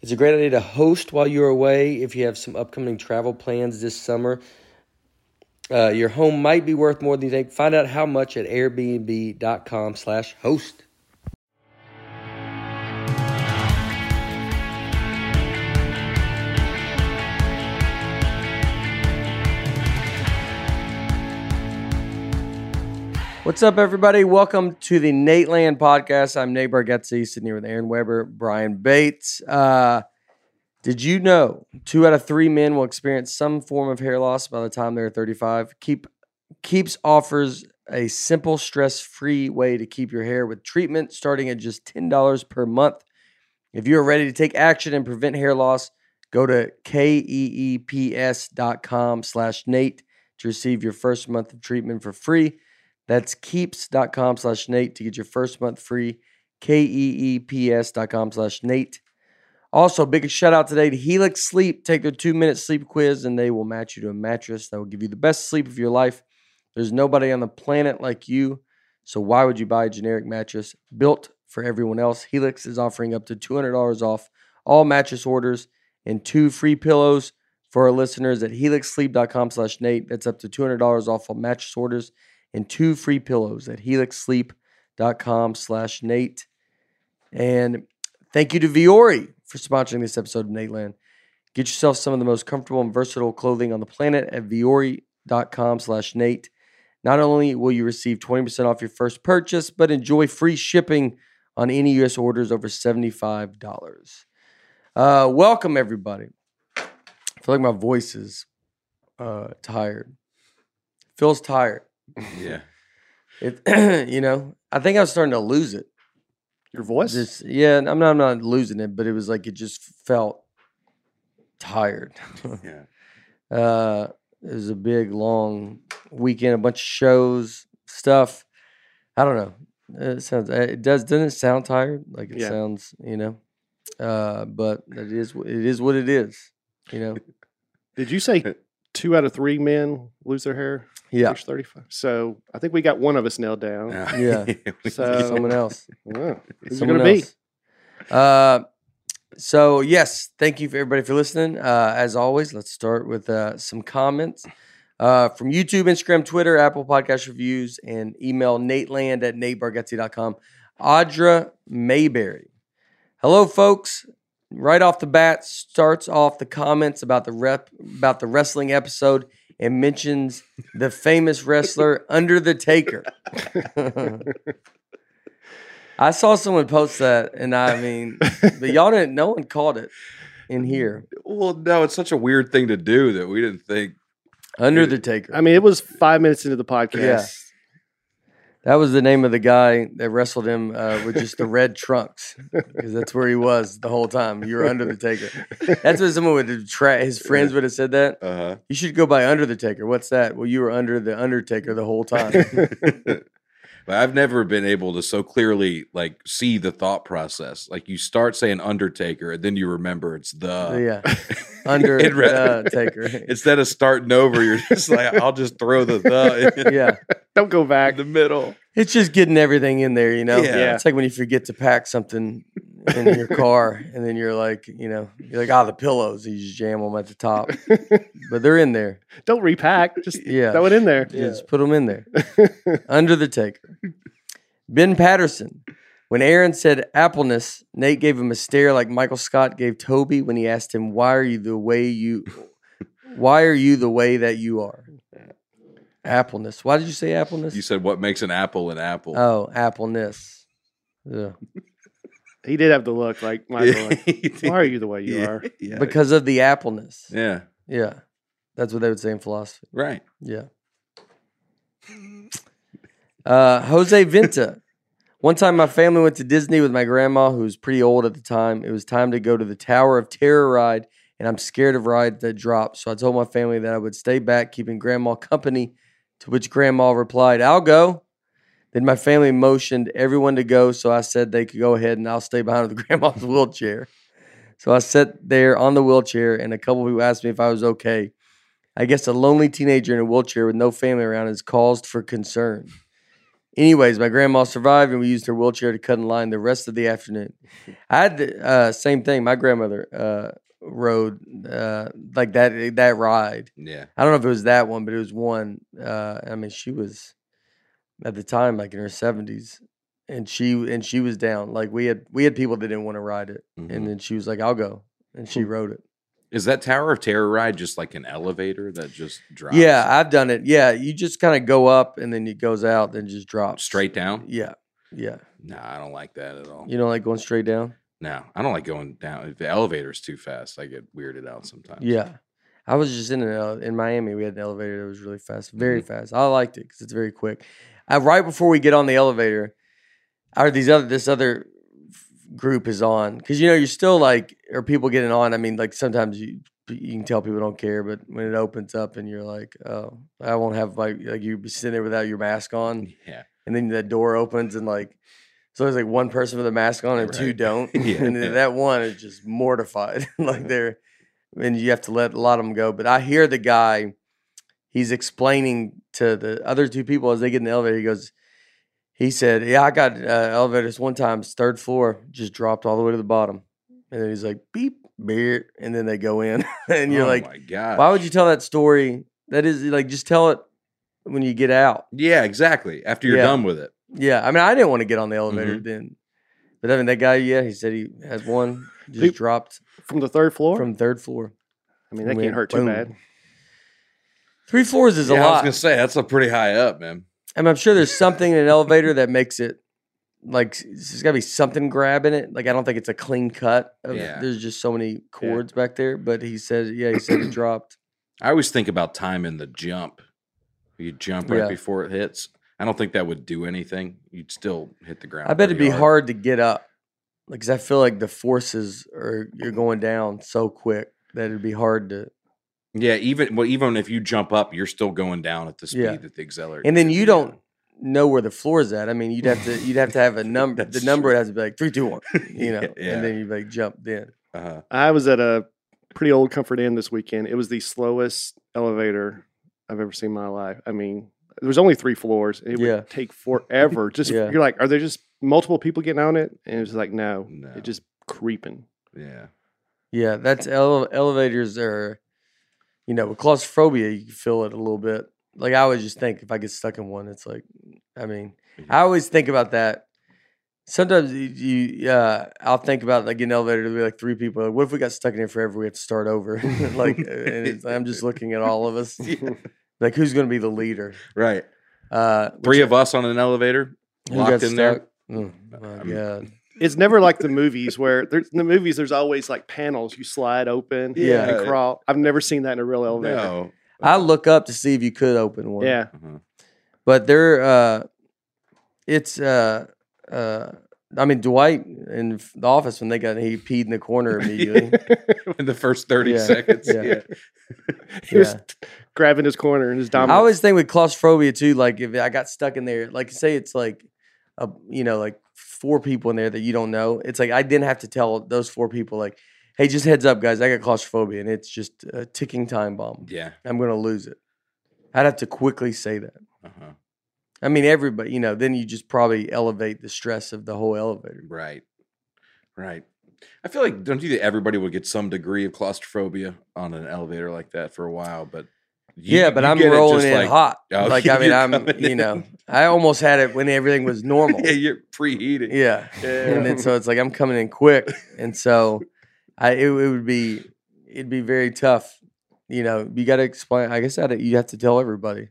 It's a great idea to host while you're away if you have some upcoming travel plans this summer. Uh, your home might be worth more than you think. Find out how much at airbnb.com slash host. What's up, everybody? Welcome to the Nateland podcast. I'm Nate Bargatze, sitting here with Aaron Weber, Brian Bates. Uh, did you know two out of three men will experience some form of hair loss by the time they're 35? Keep Keeps offers a simple, stress-free way to keep your hair with treatment starting at just $10 per month. If you are ready to take action and prevent hair loss, go to keeps.com slash Nate to receive your first month of treatment for free. That's keeps.com slash Nate to get your first month free. K-E-E-P-S.com slash Nate. Also, big shout out today to Helix Sleep. Take their two minute sleep quiz and they will match you to a mattress that will give you the best sleep of your life. There's nobody on the planet like you. So why would you buy a generic mattress built for everyone else? Helix is offering up to $200 off all mattress orders and two free pillows for our listeners at helixsleep.com slash Nate. That's up to $200 off all mattress orders and two free pillows at helixsleep.com slash Nate. And thank you to Vuori for sponsoring this episode of Nateland. Get yourself some of the most comfortable and versatile clothing on the planet at vuori.com slash Nate. Not only will you receive 20% off your first purchase, but enjoy free shipping on any U.S. orders over $75. Uh, welcome, everybody. I feel like my voice is uh, tired. Feels tired. Yeah. It, you know, I think I was starting to lose it. Your voice? Just yeah, I'm not, I'm not losing it, but it was like it just felt tired. Yeah. uh, it was a big, long weekend, a bunch of shows, stuff. I don't know. It sounds. It does. Doesn't it sound tired? Like it Yeah. sounds. You know. Uh, but it is. It is what it is. You know. Did you say two out of three men lose their hair? Yeah. Age 35. So I think we got one of us nailed down. Yeah. So- Someone else. Wow. Who's going to be? Uh, so yes, thank you for everybody for listening. Uh, as always, let's start with uh, some comments uh, from YouTube, Instagram, Twitter, Apple Podcast reviews, and email nateland at natebargatze.com. Audra Mayberry. Hello, folks. Right off the bat, starts off the comments about the rep about the wrestling episode and mentions the famous wrestler Under the Taker. I saw someone post that, and I mean, but y'all didn't. No one caught it in here. Well, no, it's such a weird thing to do that we didn't think. Under the Taker. I mean, it was five minutes into the podcast. Yeah. That was the name of the guy that wrestled him uh, with just the red trunks, because that's where he was the whole time. You were Under the Taker. That's what someone would have. Tra- his friends would have said that. Uh huh. You should go by Under the Taker. What's that? Well, you were under the Undertaker the whole time. but I've never been able to so clearly like see the thought process. Like you start saying Undertaker, and then you remember it's the. Uh, yeah, Under It re- the Taker. Instead of starting over, you're just like, I'll just throw the the in Yeah. Don't go back. the middle. It's just getting everything in there, you know. Yeah. It's like when you forget to pack something in your car, and then you're like, you know, you're like, ah, the pillows. You just jam them at the top, but they're in there. Don't repack. Just Yeah. throw it in there. Just put them in there. Under the taker. Ben Patterson. When Aaron said appleness, Nate gave him a stare like Michael Scott gave Toby when he asked him, "Why are you the way you? Why are you the way that you are? Appleness. Why did you say appleness? You said what makes an apple an apple? oh, appleness. Yeah. He did have the look like Michael. like, Why are you the way you yeah, are? Yeah. Because of the appleness. yeah. Yeah. That's what they would say in philosophy. Right. Yeah. Uh, Jose Venta. One time, my family went to Disney with my grandma, who was pretty old at the time. It was time to go to the Tower of Terror ride, and I'm scared of rides that drop. So I told my family that I would stay back, keeping grandma company. To which grandma replied, I'll go. Then my family motioned everyone to go, so I said they could go ahead and I'll stay behind with grandma's wheelchair. So I sat there on the wheelchair, and a couple people asked me if I was okay. I guess a lonely teenager in a wheelchair with no family around is caused for concern. Anyways, my grandma survived, and we used her wheelchair to cut in line the rest of the afternoon. I had the uh, same thing. My grandmother uh, rode uh, like that that ride. Yeah. I don't know if it was that one, but it was one. Uh, I mean, she was at the time like in her seventies, and she and she was down. Like we had we had people that didn't want to ride it, Mhm. and then she was like, "I'll go," and she rode it. Is that Tower of Terror ride just like an elevator that just drops? Yeah, I've done it. Yeah, you just kind of go up and then it goes out, then just drops Straight down? Yeah, yeah. No, I don't like that at all. You don't like going straight down? No, I don't like going down. If the elevator's too fast, I get weirded out sometimes. Yeah. I was just in an ele- in Miami. We had an elevator that was really fast, very Mhm. fast. I liked it because it's very quick. Right before we get on the elevator, are these other this other group is on because you know you're still like are people getting on? I mean, like sometimes you you can tell people don't care, but when it opens up and you're like, oh, I won't have my like you be sitting there without your mask on, Yeah. and then the door opens and like so there's like one person with a mask on and two don't. Yeah. and then that one is just mortified. Like they're and you have to let a lot of them go. But i hear the guy he's explaining to the other two people as they get in the elevator. He goes he said yeah i got uh, elevators one time third floor just dropped all the way to the bottom. And then he's like beep beer and then they go in. And you're oh like why would you tell that story? That is like just tell it when you get out. Yeah, exactly. After you're Yeah. done with it. Yeah, I mean, I didn't want to get on the elevator Mm-hmm. then, but I mean, that guy, yeah, he said he has one just Who- dropped From the third floor? from third floor. I mean, that can't hurt too boom. bad. Three floors is a lot. I was gonna say that's a pretty high up, man. I mean, I'm sure there's something in an elevator that makes it like there's got to be something grabbing it. Like I don't think it's a clean cut. Of, Yeah. There's just so many cords back there. But he said, yeah, he said it dropped. I always think about time in the jump. You jump right Yeah. before it hits. I don't think that would do anything. You'd still hit the ground. I bet it'd be hard to get up. Like, 'cause I feel like the forces are you're going down so quick that it'd be hard to. Yeah, even well, even if you jump up, you're still going down at the speed Yeah. that the accelerator. And then you be don't know where the floor's at. I mean, you'd have to you'd have to have a number. the That's number true. has to be like three, two, one. You know, Yeah. and then you like jump then. Uh-huh. I was at a pretty old Comfort Inn this weekend. It was the slowest elevator I've ever seen in my life. I mean, there was only three floors. It Yeah. would take forever. Just Yeah. you're like, are there just multiple people getting on it? And it was like, no, No. it just creeping. Yeah. Yeah, that's ele- elevators are, you know, with claustrophobia, you can feel it a little bit. Like I always just think if I get stuck in one, it's like, I mean, I always think about that. Sometimes you, you uh, I'll think about like an elevator to be like three people. Like, what if we got stuck in here forever? We have to start over. like, and it's, I'm just looking at all of us. Like, who's going to be the leader? Right. Uh, Three of us on an elevator who locked got in there. stuck? Oh, my God. It's never like the movies where there's in the movies there's always like panels you slide open Yeah. and crawl. I've never seen that in a real elevator. No. I look up to see if you could open one. Yeah. Uh-huh. but they're uh it's uh uh I mean Dwight in the office when they got he peed in the corner immediately. in the first 30 Yeah. seconds. Yeah. Yeah. he was Yeah. grabbing his corner and his I always think with claustrophobia too, like if I got stuck in there, like say it's like a you know like four people in there that you don't know. It's like I didn't have to tell those four people like, hey, just heads up, guys, I got claustrophobia and it's just a ticking time bomb. Yeah. I'm gonna lose it. I'd have to quickly say that. Uh-huh. I mean, everybody, you know, then you just probably elevate the stress of the whole elevator. Right. Right. I feel like don't you think everybody would get some degree of claustrophobia on an elevator like that for a while, but you- yeah, but I'm rolling in like- hot. Oh, like I mean, I'm you in. know, I almost had it when everything was normal. Yeah, you're preheating. yeah. and then so it's like I'm coming in quick, and so I it, it would be it'd be very tough you know, you got to explain. I guess that you have to tell everybody.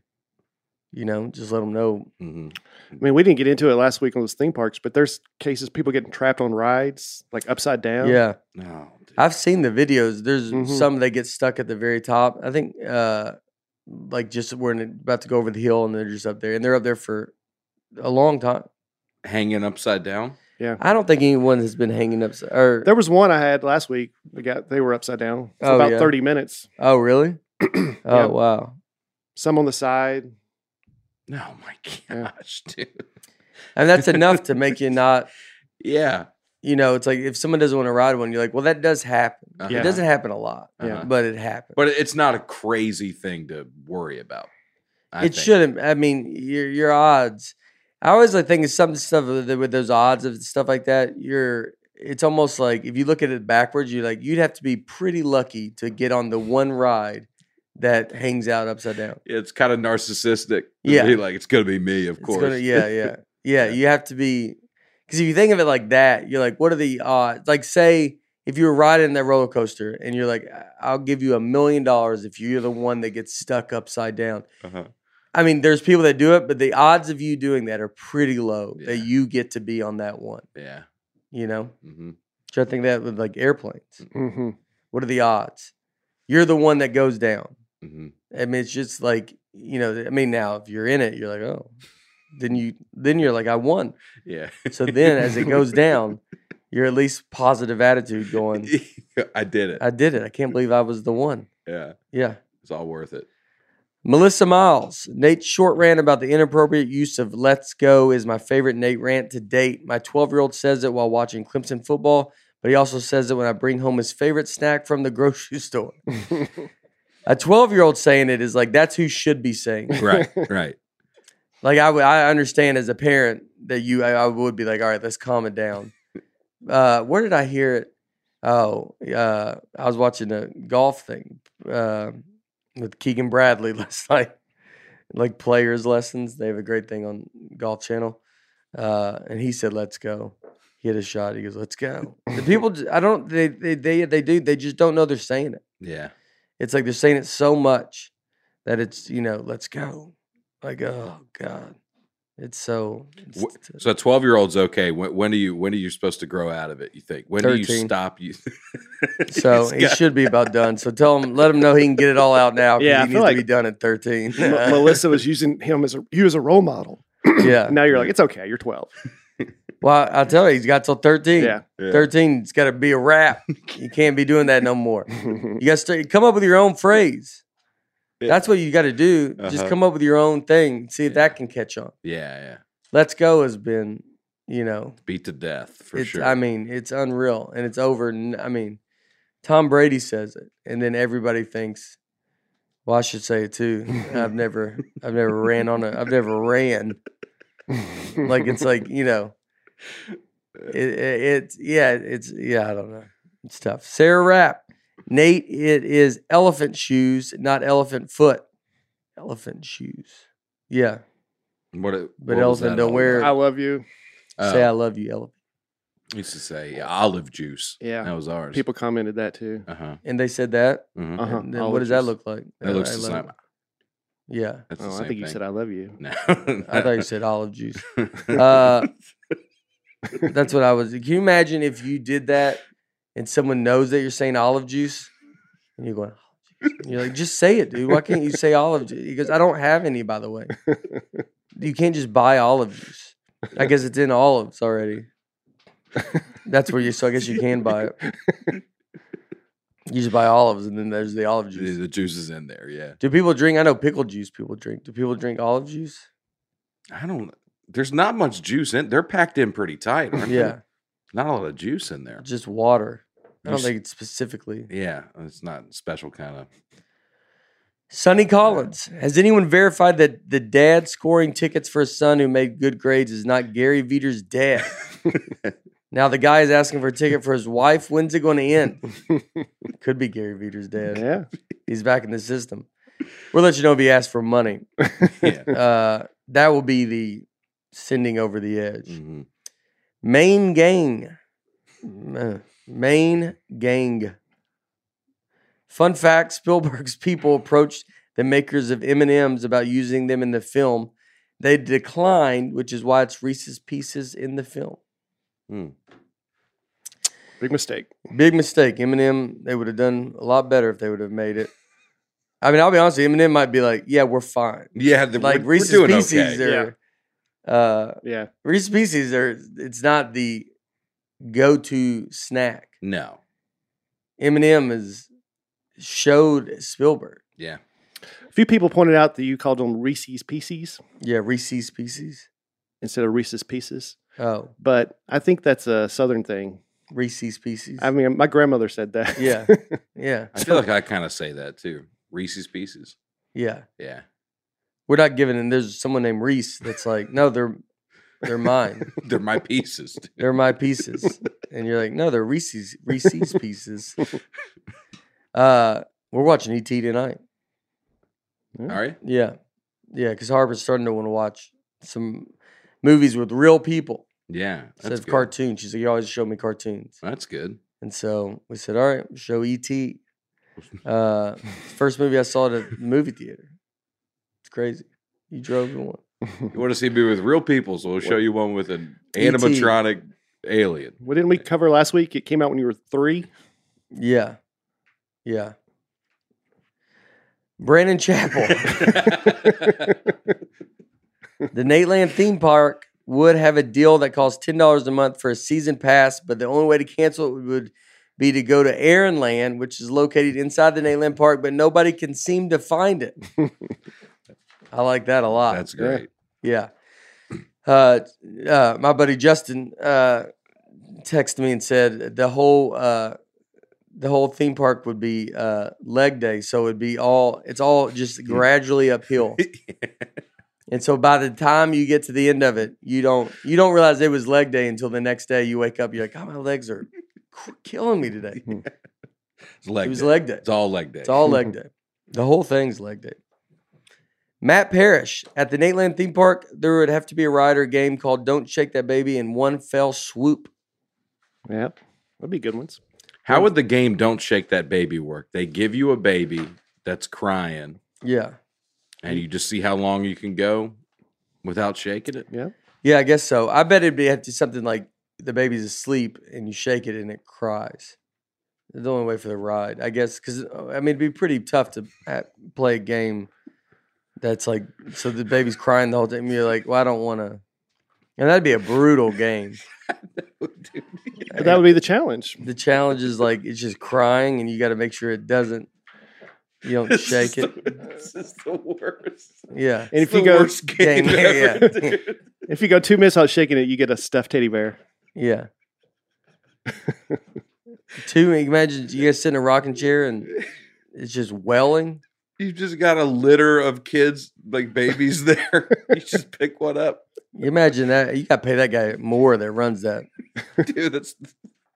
You know, just let them know. Mhm. I mean, we didn't get into it last week on those theme parks, but there's cases people getting trapped on rides, like upside down. Yeah, No, dude. I've seen the videos. There's Mhm. some that get stuck at the very top. I think, uh like just we're about to go over the hill, and they're just up there, and they're up there for a long time. hanging upside down. Yeah, I don't think anyone has been hanging up. Or There was one I had last week. They got they were upside down for Oh, about yeah. 30 minutes. oh, really? Oh, Yeah. wow. Some on the side. Oh my Yeah. gosh, dude. And that's enough to make you not. Yeah. You know, it's like if someone doesn't want to ride one, you're like, well, that does happen. Uh-huh. It doesn't happen a lot, Yeah. but it happens. But it's not a crazy thing to worry about. I it think. shouldn't. I mean, your your odds. I always like think of some stuff with, with those odds of stuff like that. You're. It's almost like if you look at it backwards, you're like you'd have to be pretty lucky to get on the one ride that hangs out upside down. It's kind of narcissistic. Yeah. be like it's gonna be me, of It's course. gonna- yeah, yeah, yeah. Yeah. You have to be because if you think of it like that, you're like, what are the odds? Like, say if you were riding that roller coaster and you're like, I'll give you a million dollars if you're the one that gets stuck upside down. Uh-huh. I mean, there's people that do it, but the odds of you doing that are pretty low that you get to be on that one. Yeah. You know, hmm try to think that with like airplanes. hmm What are the odds? You're the one that goes down. Hmm I mean, it's just like you know. I mean, now if you're in it, you're like, oh, then you then you're like, I won. Yeah. So then, as it goes down, you're at least positive attitude going. I did it. I did it. I can't believe I was the one. yeah. Yeah. It's all worth it. Melissa Miles, Nate's short rant about the inappropriate use of "Let's Go" is my favorite Nate rant to date. My 12 year old says it while watching Clemson football, but he also says it when I bring home his favorite snack from the grocery store. A 12 year old saying it is like that's who should be saying. it. Right. right. Like I I understand as a parent that you, I, I would be like, all right, let's calm it down. Uh, where did I hear it? Oh, uh, I was watching a golf thing uh, with Keegan Bradley last night, like players lessons. They have a great thing on Golf Channel, uh, and he said, "Let's go." He hit a shot. He goes, "Let's go." The people, i don't, they, they, they, they do. They just don't know they're saying it. Yeah. It's like they're saying it so much that it's you know, let's go. Like oh god, it's so. It's, So a twelve year old's okay. When, when are you when are you supposed to grow out of it? You think? When do you stop? You so he got- should be about done. So tell him, let him know he can get it all out now. Yeah, I he feel needs like to be done at thirteen. M- Melissa was using him as a you as a role model. yeah. Now you're like, it's okay. You're 12. Well, I'll tell you, he's got till thirteen. Yeah. Yeah. Thirteen, it's got to be a wrap. you can't be doing that no more. You got to come up with your own phrase. Yeah. That's what you got to do. Just Uh-huh. come up with your own thing. See if Yeah. that can catch on. Yeah, yeah. Let's go has been, you know, Beat to death for it's, sure. I mean, it's unreal, and it's over. I mean, Tom Brady says it, and then everybody thinks. Well, I should say it too. I've never, I've never ran on a, I've never ran. Like it's like you know, it, it, it's yeah, it's yeah. I don't know. It's tough. Sarah Rapp, Nate. It is elephant shoes, not elephant foot. Elephant shoes. Yeah, what? it- but what was elephant don't wear- I love you. say I love you, elephant. used to say yeah, olive juice. Yeah. that was ours. People commented that too. Uh huh. And they said that. hmm Uh-huh. And then Olive what does that look like? It looks the same. It. Yeah. That's the Oh, same I think you thing. said I love you. No, I thought you said olive juice. Uh, That's what I was. Can you imagine if you did that and someone knows that you're saying olive juice and you're going, "Olive juice." And you're like, just say it, dude. Why can't you say olive juice? He goes, I don't have any, by the way. You can't just buy olive juice. I guess it's in olives already. That's where you, so I guess you can buy it. You just buy olives and then there's the olive juice. the juice is in there. Yeah, Do people drink? I know pickle juice people drink. Do people drink olive juice? I don't. There's not much juice in. They're packed in pretty tight. Yeah, not a lot of juice in there. just water. I don't think it's specifically. Yeah, it's not special kind of. Sonny uh, Collins. Has anyone verified that the dad scoring tickets for his son who made good grades is not Gary Veter's dad? now the guy is asking for a ticket for his wife. When's it going to end? Could be Gary Veter's dad. yeah. He's back in the system. We'll let you know if he asks for money. Yeah. Uh, that will be the sending over the edge. Mhm. Main gang. Uh, Main gang. Fun fact: Spielberg's people approached the makers of M and M's about using them in the film. They declined, which is why it's Reese's Pieces in the film. Big mistake. Big mistake. M&M, they would have done a lot better if they would have made it. I mean, I'll be honest, with you, M&M might be like, "Yeah, we're fine." Yeah, the, Like we're, Reese's we're doing Pieces, okay. are uh, Yeah. Reese's Pieces are. It's not the go-to snack. No. M&M is showed Spielberg. Yeah. A few people pointed out that you called them Reese's Pieces Yeah, Reese's Pieces. instead of Reese's Pieces. Oh, But I think that's a Southern thing. Reese's Pieces. I mean, my grandmother said that. Yeah. yeah, I feel like I kind of say that too. Reese's Pieces. yeah. Yeah. We're not giving. And there's someone named Reese that's like, no, they're they're mine. They're my pieces. dude. They're my pieces. And you're like, no, they're Reese's Reese's pieces. Uh, we're watching ET tonight. All right. Yeah, yeah, because Harper's starting to want to watch some movies with real people Yeah. instead That's of good. cartoons. She's like, you always show me cartoons, That's good. and so we said, all right, show ET. Uh, first movie I saw at a movie theater. It's crazy. You drove to one. You want to see me with real people, so we'll show you one with an E.T.. animatronic alien. What didn't we cover last week? It came out when you were three. Yeah, yeah. Brandon Chapel. The Nateland theme park would have a deal that costs ten dollars a month for a season pass, but the only way to cancel it would be to go to Aaron Land, which is located inside the Nateland park, but nobody can seem to find it. I like that a lot. That's great. yeah. Uh, uh, my buddy Justin uh, texted me and said the whole uh, the whole theme park would be uh, leg day, so it'd be all it's all just gradually uphill. And so by the time you get to the end of it, you don't you don't realize it was leg day until the next day you wake up. You're like, oh, my legs are killing me today. It's leg it was day. leg day. It's all leg day. It's all leg day. The whole thing's leg day. Matt Parrish at the Nateland theme park. There would have to be a ride or game called "Don't Shake That Baby" in one fell swoop. Yep. That'd be good ones. How would the game "Don't Shake That Baby" work? They give you a baby that's crying, Yeah, and you just see how long you can go without shaking it. Yeah. yeah, I guess so. I bet it'd be have to something like the baby's asleep and you shake it and it cries. It's the only way for the ride, I guess. Because uh, I mean, it'd be pretty tough to play a game that's like so the baby's crying the whole time. You're like, well, I don't want to. And that'd be a brutal game. But that would be the challenge. The challenge is like it's just crying, and you got to make sure it doesn't. You don't shake it. This is the worst. Yeah, And if It's you go worst game game, ever, yeah. if you go two minutes without shaking it, you get a stuffed teddy bear. yeah. Two. Imagine you guys sit in a rocking chair and it's just welling. You've just got a litter of kids, like babies there. you just pick one up. You imagine that. You got to pay that guy more that runs that. Dude, that's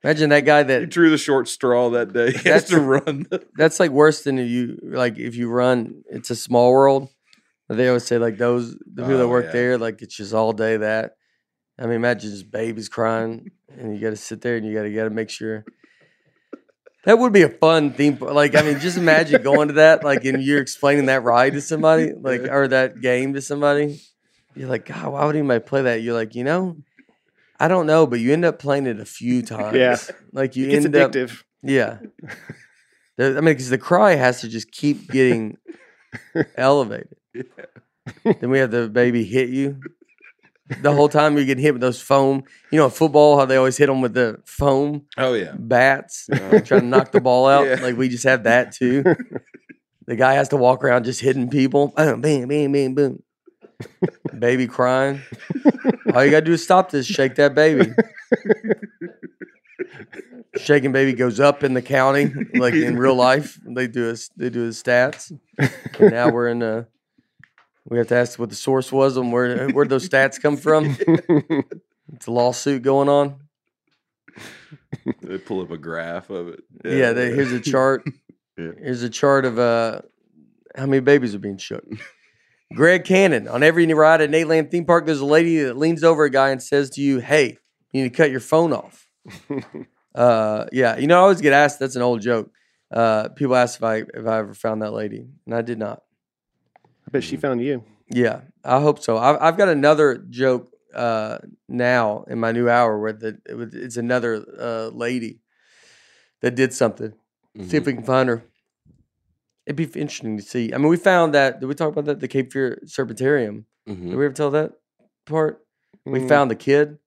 Imagine that guy you that. drew the short straw that day. He has That's- to run. That's like worse than if you like if you run. It's a small world. They always say like those the people that Oh, work yeah. there like it's just all day that. I mean, imagine just babies crying and you got to sit there and you got to got to make sure. That would be a fun theme. Like, I mean, just imagine going to that, like, and you're explaining that ride to somebody, like, or that game to somebody. You're like, God, why would anybody play that? You're like, you know, I don't know, but you end up playing it a few times. Yeah. like you It's end up, addictive. yeah. The- I mean, because the cry has to just keep getting elevated. Then we have the baby hit you. The whole time you're getting hit with those foam. You know, football, how they always hit them with the foam oh yeah. bats, trying to knock the ball out. Yeah. Like we just have that too. The guy has to walk around just hitting people. Bam, bam, bam, bam, boom. Baby crying. All you gotta do is stop this. Shake that baby. Shaking baby goes up in the county, like in real life. They do they do his stats. And now we're in a. We have to ask what the source was and where where those stats come from. It's a lawsuit going on. They pull up a graph of it. Yeah, they, here's a chart. Yeah. Here's a chart of uh, how many babies are being shook. Greg Cannon on every ride at Nateland theme park. There's a lady that leans over a guy and says to you, "Hey, you need to cut your phone off." uh, yeah, you know I always get asked. That's an old joke. Uh, people ask if I if I ever found that lady, and I did not. I bet she found you. Yeah, I hope so. I've I've got another joke uh, now in my new hour where the it was, it's another uh, lady that did something. See if Mhm. we can find her. It'd be interesting to see. I mean, we found that. Did we talk about that? The Cape Fear Serpentarium. Mhm. Did we ever tell that part? We Mm. found the kid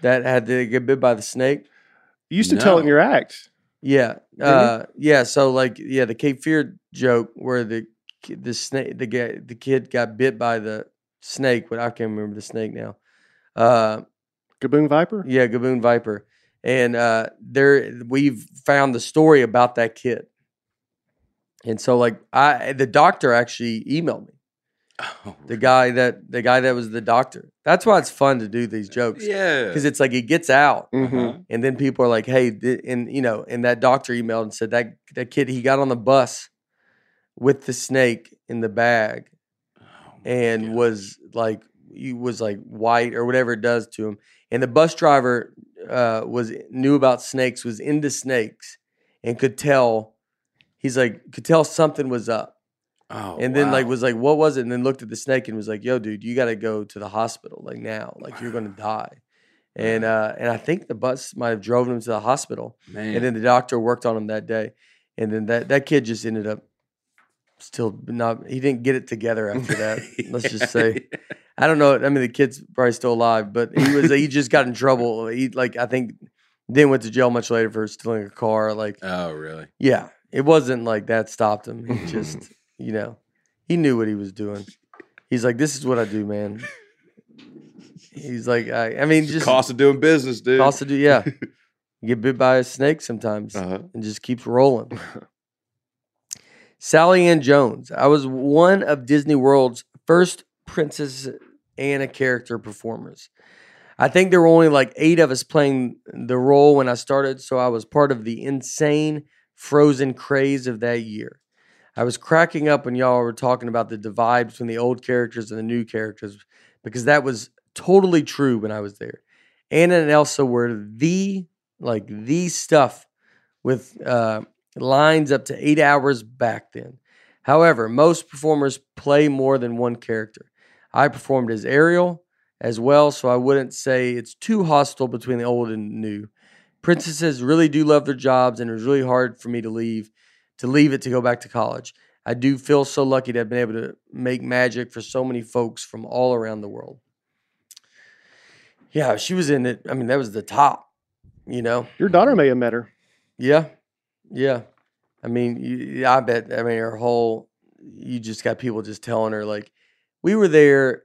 that had to get bit by the snake. You used to tell it in your act. Yeah, uh, yeah. So like, yeah, the Cape Fear joke where the the snake, the guy, the kid got bit by the snake. But I can't remember the snake now. Uh, Gaboon Viper? yeah, Gaboon Viper, and uh, there we've found the story about that kid. And so, like, I the doctor actually emailed me. Oh, The guy that the guy that was the doctor. That's why it's fun to do these jokes yeah. because it's like it gets out, hmm Uh-huh. and then people are like, "Hey," and you know, and that doctor emailed and said that that kid he got on the bus with the snake in the bag Oh and God. was like he was like white or whatever it does to him. And the bus driver uh, was knew about snakes, was into snakes, and could tell. He's like could tell something was up, Oh, and then like was like, "What was it?" And then looked at the snake and was like, "Yo, dude, you got to go to the hospital like now, like you're gonna die." And uh, and I think the bus might have drove him to the hospital, man. and then the doctor worked on him that day, and then that that kid just ended up still not. He didn't get it together after that. Let's just say. I don't know. I mean, the kid's probably still alive, but he was he just got in trouble. He like I think then went to jail much later for stealing a car. Like Oh, really? yeah, it wasn't like that stopped him. He just you know he knew what he was doing. He's like, this is what I do, man. He's like, I, I mean, just cost of doing business, dude. cost to do. Yeah, you get bit by a snake sometimes Uh-huh. and just keeps rolling. Sally Ann Jones. I was one of Disney World's first Princess Anna character performers. I think there were only like eight of us playing the role when I started, so I was part of the insane frozen craze of that year. I was cracking up when y'all were talking about the divide between the old characters and the new characters because that was totally true when I was there. Anna and Elsa were the like the stuff with uh, lines up to eight hours back then. However, most performers play more than one character. I performed as Ariel as well, so I wouldn't say it's too hostile between the old and new. Princesses really do love their jobs, and it was really hard for me to leave to leave it to go back to college. I do feel so lucky to have been able to make magic for so many folks from all around the world. Yeah, she was in it. I mean, that was the top, you know. Your daughter may have met her. Yeah, yeah. I mean, you, I bet. I mean, her whole. You just got people just telling her like, we were there.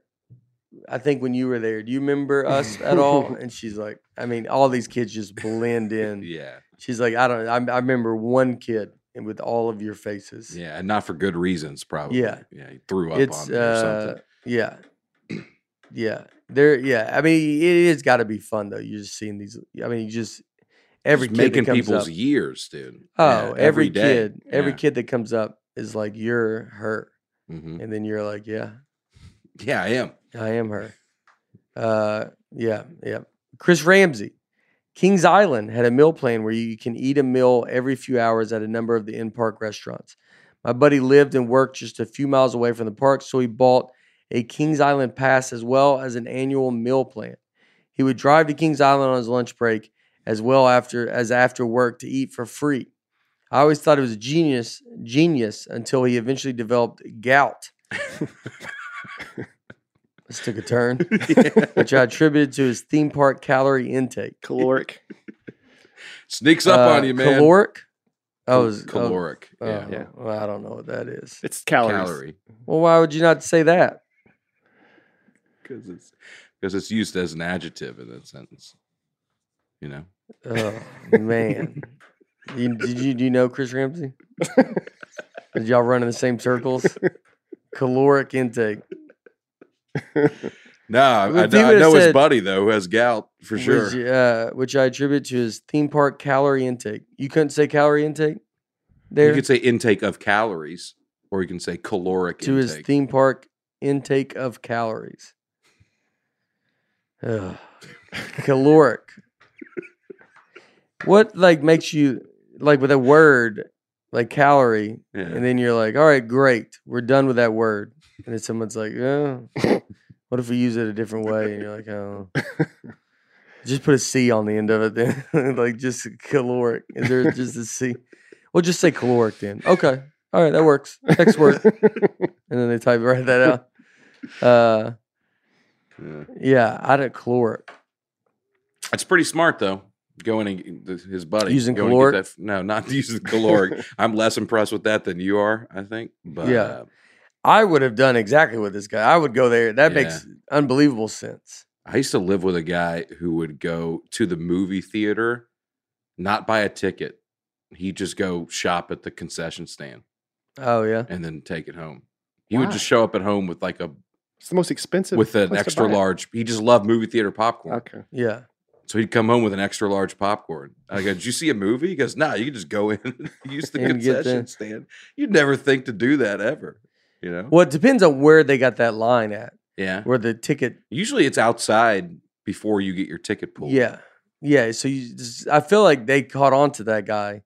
I think when you were there, do you remember us at all? And she's like, I mean, all these kids just blend in. Yeah. She's like, I don't. I, I remember one kid and with all of your faces. Yeah. And not for good reasons, probably. Yeah. Yeah. He threw up it's on me or uh, something. yeah, yeah. There, yeah. I mean, it has got to be fun though. You're just seeing these. I mean, you just every Just kid making people's up, years, dude. Oh, Yeah, every, kid, every Yeah. kid that comes up is like, "You're her," Mhm. and then you're like, "Yeah, Yeah, I am. I am her." Uh, yeah, yeah. Chris Ramsey, Kings Island had a meal plan where you can eat a meal every few hours at a number of the in-park restaurants. My buddy lived and worked just a few miles away from the park, so he bought a Kings Island pass as well as an annual meal plan. He would drive to Kings Island on his lunch break as well after as after work to eat for free. I always thought it was a genius, genius until he eventually developed gout. This took a turn, which I attributed to his theme park calorie intake. Caloric. Sneaks up Uh, on you, man. Caloric. I was oh, caloric. oh, yeah. Yeah. Well, I don't know what that is. It's calories. Calorie. Well, why would you not say that? Because it's because it's used as an adjective in that sentence. You know? Oh man, you, did you do you know Chris Ramsey? Did y'all run in the same circles? Caloric intake. No, I, I, If he I would've know his buddy though who has gout for sure. Which, uh, which I attribute to his theme park calorie intake. You couldn't say calorie intake there You could say intake of calories, or you can say caloric to his theme park intake of calories. Ugh. Caloric. What like makes you like with a word like calorie, Yeah. and then you're like, all right, great, we're done with that word, and then someone's like, yeah, what if we use it a different way? And you're like, oh. Just put a C on the end of it then. like just caloric. Is there just a C? Well, just say caloric then. Okay. All right, that works. Next word. And then they type write that out. Uh Yeah. yeah, I did caloric. It's pretty smart though. Going and his buddy Using go and get caloric? that no, not using caloric. I'm less impressed with that than you are. I think. But Yeah. I would have done exactly what this guy. I would go there. That makes unbelievable sense. I used to live with a guy who would go to the movie theater, not buy a ticket. He'd just go shop at the concession stand Oh yeah. and then take it home. He would just show up at home with like a It's the most expensive with an extra large. He just loved movie theater popcorn. Okay. Yeah. So he'd come home with an extra large popcorn. I go, Did you see a movie? He goes, Nah, you can just go in and use the And the- concession stand. You'd never think to do that ever. You know? Well, it depends on where they got that line at. Yeah. Where the ticket Usually it's outside before you get your ticket pulled. Yeah. Yeah. So you just, I feel like they caught on to that guy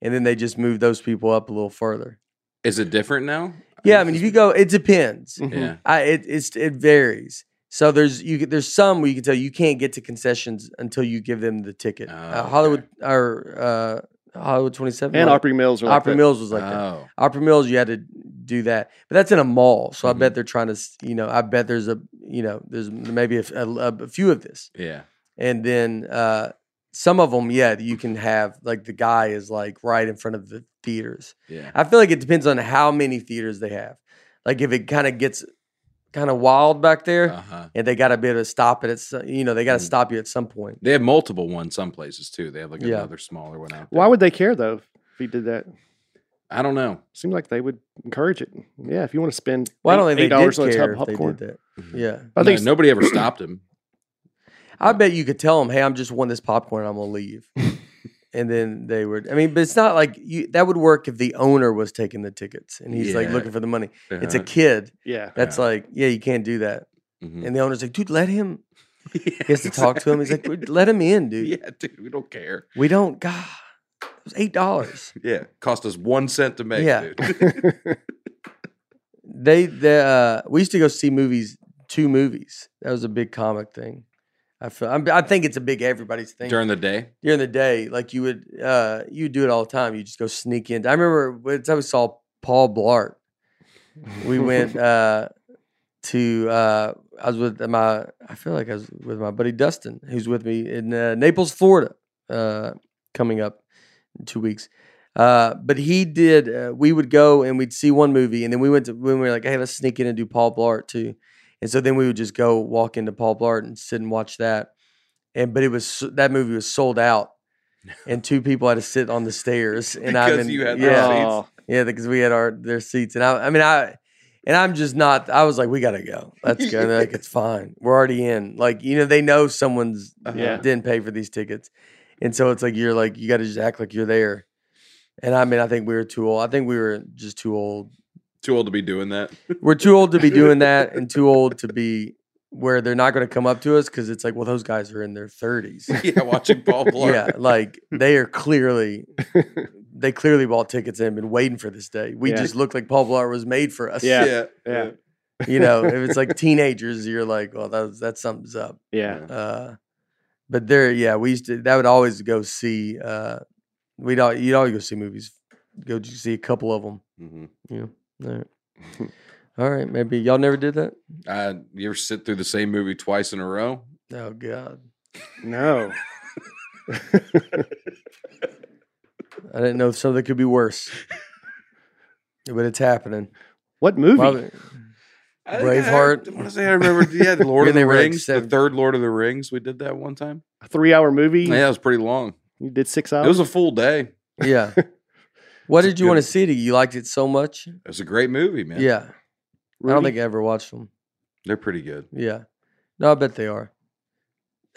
and then they just moved those people up a little further. Is it different now? Yeah, I mean, if you go, it depends. Mhm. Yeah. I it it's it varies. So there's you there's some where you can tell you can't get to concessions until you give them the ticket. Oh, uh, okay. Hollywood or uh, Hollywood 27 And like- Opry Mills like Opry that. Mills was like that. oh. Opry Mills, you had to do that, but that's in a mall. So I Mhm. bet they're trying to, you know, I bet there's a, you know, there's maybe a few of this, Yeah. and then uh, some of them, yeah, you can have like the guy is like right in front of the theaters. Yeah. I feel like it depends on how many theaters they have. Like if it kind of gets kind of wild back there, Uh-huh. and they got to be able to stop it at, you know, they got to Mm. stop you at some point. They have multiple ones some places too. They have like Yeah. another smaller one out there. Why would they care though if he did that? I don't know. Seems like they would encourage it. Yeah, if you want to spend Well, I don't eight- think they eight dollars did on a care tub if of they did that. Mhm. Yeah, I No, think s- nobody ever stopped him. I bet you could tell him, "Hey, I'm just won this popcorn. I'm gonna leave," and then they would. I mean, but it's not like you. That would work if the owner was taking the tickets and he's like Yeah. looking for the money. It's a Uh-huh. kid. Yeah. That's Yeah. like, yeah, you can't do that. Mhm. And the owner's like, dude, let him. Yeah, He has to talk to him. He's like, "Dude, let him in, dude. Yeah, dude, we don't care. We don't. God, it was eight dollars. Yeah, cost us one cent to make, Yeah. dude. They, they, uh, we used to go see movies. Two movies. That was a big comic thing. I feel. I'm, I think it's a big everybody's thing. During the day. during the day, like you would uh you do it all the time. You just go sneak in. I remember one I saw Paul Blart. We went uh to uh I was with my I feel like I was with my buddy Dustin, who's with me in uh, Naples, Florida, uh coming up in two weeks. Uh, but he did. Uh, we would go and we'd see one movie, and then we went to when we were like, "Hey, let's sneak in and do Paul Blart too." And so then we would just go walk into Paul Blart and sit and watch that. And but it was that movie was sold out, and two people had to sit on the stairs. And I Because you had their yeah, seats? Yeah, because we had our their seats. And I, I mean, I, and I'm just not. I was like, we gotta go. Let's go. Like, it's fine. We're already in. Like you know, they know someone's Yeah. Uh-huh. didn't pay for these tickets, and so it's like you're like you got to just act like you're there. And I mean, I think we were too old. I think we were just too old. Too old to be doing that. We're too old to be doing that, and too old to be where they're not going to come up to us because it's like, well, those guys are in their 30s. yeah, watching Paul Blart. Yeah, like they are clearly they clearly bought tickets and been waiting for this day. We Yeah. just looked like Paul Blart was made for us. Yeah. yeah, Yeah. You know, if it's like teenagers, you're like, well, that's that something's up. yeah. Uh but there, yeah, we used to that would always go see uh we'd all you'd always go see movies. Go see a couple of them. Mhm. Yeah. All right. All right, maybe y'all never did that? Uh, you ever sit through the same movie twice in a row? Oh god. No. I didn't know something could be worse. but it's happening. what movie? Probably- I think Braveheart. I, I want to say I remember. Yeah, the Lord of the were, like, Rings, the seven- third Lord of the Rings. We did that one time. A three-hour movie. Yeah, it was pretty long. You did six hours. It was a full day. Yeah. What It's did you want to good- see? You liked it so much? It was a great movie, man. Yeah. I don't think I ever watched them. they're pretty good. Yeah. No, I bet they are.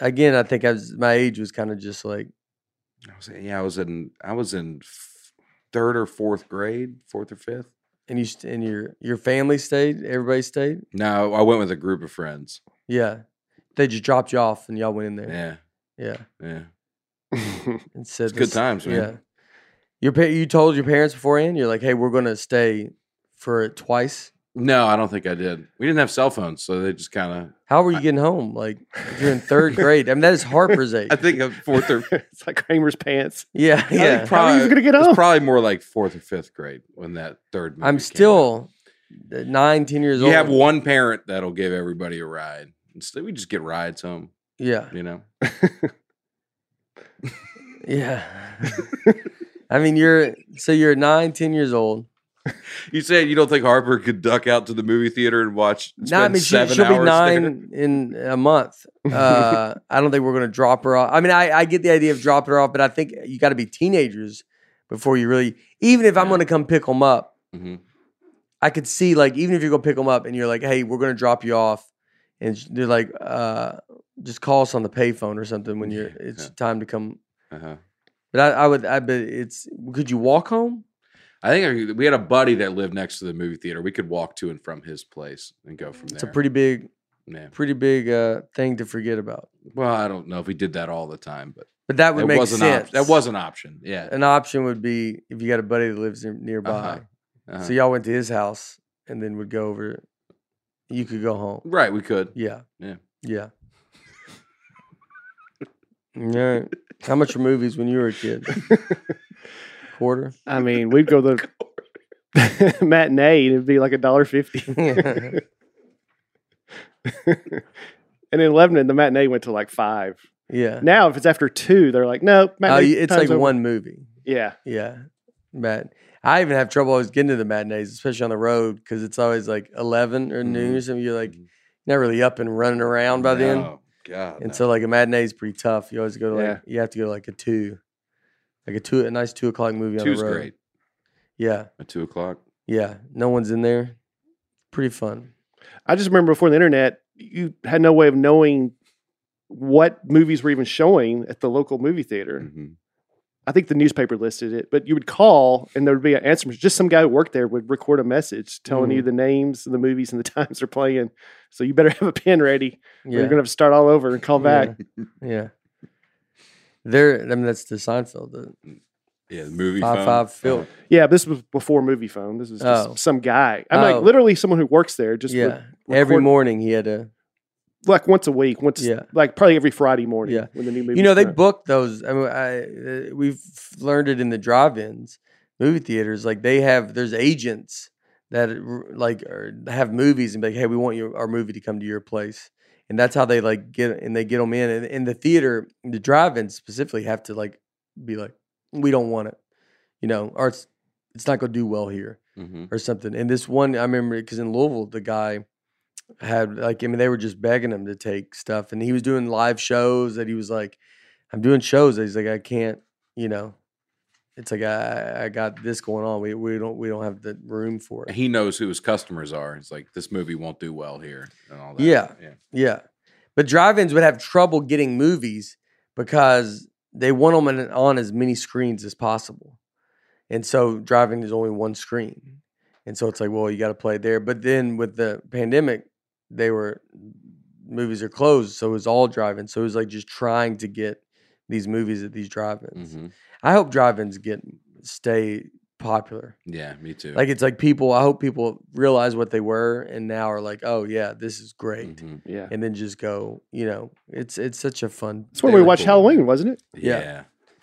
Again, I think I was my age was kind of just like I was, yeah, I was in. I was in third or fourth grade, fourth or fifth. and you st- and your your family stayed, everybody stayed? No, I went with a group of friends. Yeah. They just dropped you off and y'all went in there. Yeah, Yeah. yeah. And said It's good times, man. Yeah. Your pa- you told your parents beforehand. You're like, hey, we're gonna stay for it twice. No, I don't think I did. We didn't have cell phones, so they just kind of. How were you getting home? Like if you're in third grade. I mean, that is Harper's age. I think of fourth or it's like Kramer's pants. Yeah, think yeah. How are you gonna get it was home? probably more like fourth or fifth grade when that third. Movie I'm came still uh, nine, ten years You old. You have one parent that'll give everybody a ride. Instead, we just get rides home. Yeah, You know. yeah. I mean, you're so you're nine, ten years old. You said you don't think Harper could duck out to the movie theater and watch? No, I mean she, she'll be nine in a month. Uh, I don't think we're gonna drop her off. I mean, I, I get the idea of dropping her off, but I think you got to be teenagers before you really. Even if I'm gonna come pick them up, there. hmm I could see like even if you go pick them up and you're like, hey, we're gonna drop you off, and they're like, uh, just call us on the payphone or something when you're it's yeah. time to come. Uh-huh. But I, I would, I bet it's. Could you walk home? I think I- we had a buddy that lived next to the movie theater. We could walk to and from his place and go from there. It's a pretty big, yeah. pretty big uh, thing to forget about. Well, I don't know if we did that all the time, but But that would that make sense. option. That was an option. Yeah. an option would be if you got a buddy that lives near- nearby. Uh-huh. Uh-huh. So y'all went to his house and then would go over. You could go home. right, we could. Yeah. Yeah. Yeah. yeah. How much were movies when you were a kid? Quarter. I mean, we'd go to the matinee and it'd be like a dollar fifty. yeah. and in Lebanon, the matinee went to like five. Yeah. Now, if it's after two, they're like, no, Oh, matinee you- it's time's like over." one movie. Yeah, Yeah. Mat. I even have trouble always getting to the matinees, especially on the road, because it's always like eleven or noon mm-hmm. or something. You're like not really up and running around by then. No, God. And no. so like a matinee is pretty tough. You always go to like Yeah. you have to go to like a two, like a two a nice two o'clock movie on two's the road. great Yeah, at two o'clock. yeah. No one's in there. Pretty fun. I just remember before the internet, you had no way of knowing what movies were even showing at the local movie theater. Mhm. I think the newspaper listed it, but you would call and there would be an answer. machine. Just some guy who worked there would record a message telling Mm. you the names of the movies and the times they're playing. So you better have a pen ready. or Yeah, You're gonna have to start all over and call back. yeah. There. I mean, that's the Seinfeld. The Yeah, the movie five phone. five Phil. Yeah, this was before Moviefone. This was just Oh. some guy. I'm Oh. like literally someone who works there. Just yeah. Every record- morning he had to. Like once a week, once Yeah. like probably every Friday morning. Yeah. when the new movie. You know, they book those. I mean, I, uh, we've learned it in the drive-ins, movie theaters. Like they have, there's agents that like are, have movies and be like, hey, we want your our movie to come to your place, and that's how they like get and they get them in. And in the theater, the drive-ins specifically have to like be like, we don't want it, you know, or it's it's not gonna do well here hmm or something. And this one, I remember because in Louisville, the guy had like, I mean, they were just begging him to take stuff, and he was doing live shows. That he was like, "I'm doing shows." That he's like, "I can't," you know. It's like I, I got this going on. We we don't we don't have the room for it. He knows who his customers are. It's like this movie won't do well here and all that. Yeah. yeah. Yeah, but drive-ins would have trouble getting movies because they want them on as many screens as possible, and so drive-in is only one screen, and so it's like, well, you got to play there. But then with the pandemic, they were movies are closed, so it was all drive-in. So it was like just trying to get these movies at these drive-ins. hmm I hope drive-ins get stay popular. Yeah, me too. Like it's like people. I hope people realize what they were and now are like, oh yeah, this is great Mhm. Yeah, and then just go. You know, it's it's such a fun. that's when we were watched cool. Halloween, wasn't it? Yeah. Yeah.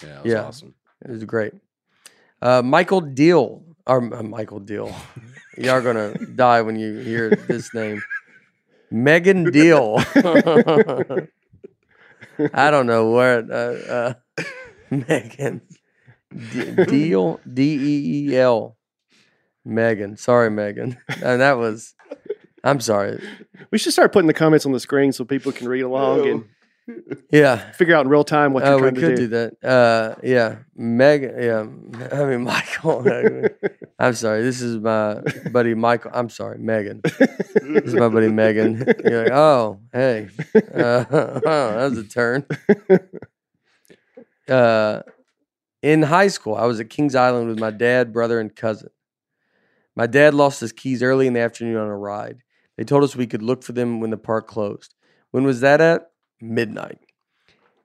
Yeah. That was Yeah. awesome. It was great. Uh, Michael Deal or uh, Michael Deal. you are gonna die when you hear this name. Megan Deal. I don't know where. Uh, uh, Megan D- Deal D E E L. Megan. Sorry, Megan. And that was. I'm sorry. We should start putting the comments on the screen so people can read along and Yeah. figure out in real time what you're Oh, we trying could to do do. that. Uh, yeah, Megan. Yeah, I mean Michael. I'm sorry. This is my buddy Michael. I'm sorry, Megan. This is my buddy Megan. You're like, oh, hey, uh, that was a turn. Uh, in high school, I was at Kings Island with my dad, brother, and cousin. My dad lost his keys early in the afternoon on a ride. They told us we could look for them when the park closed. When was that at? Midnight.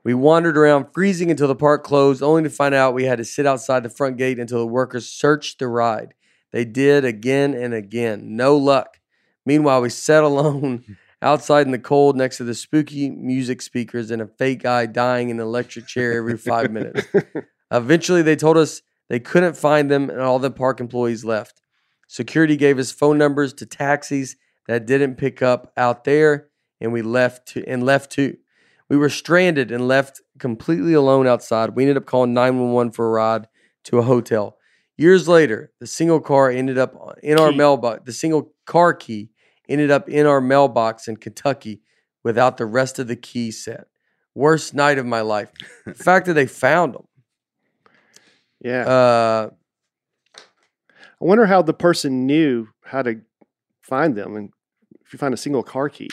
We wandered around freezing until the park closed, only to find out we had to sit outside the front gate until the workers searched the ride. They did again and again. No luck. Meanwhile, we sat alone outside in the cold next to the spooky music speakers and a fake guy dying in an electric chair every five minutes. Eventually, they told us they couldn't find them, and all the park employees left. Security gave us phone numbers to taxis that didn't pick up out there, and we left to, and left too. We were stranded and left completely alone outside. We ended up calling 911 for a ride to a hotel. Years later, the single car ended up in our Key. mailbox. The single car key ended up in our mailbox in Kentucky without the rest of the key set. Worst night of my life. The fact that they found them. Yeah. Uh, I wonder how the person knew how to find them, and if you find a single car key,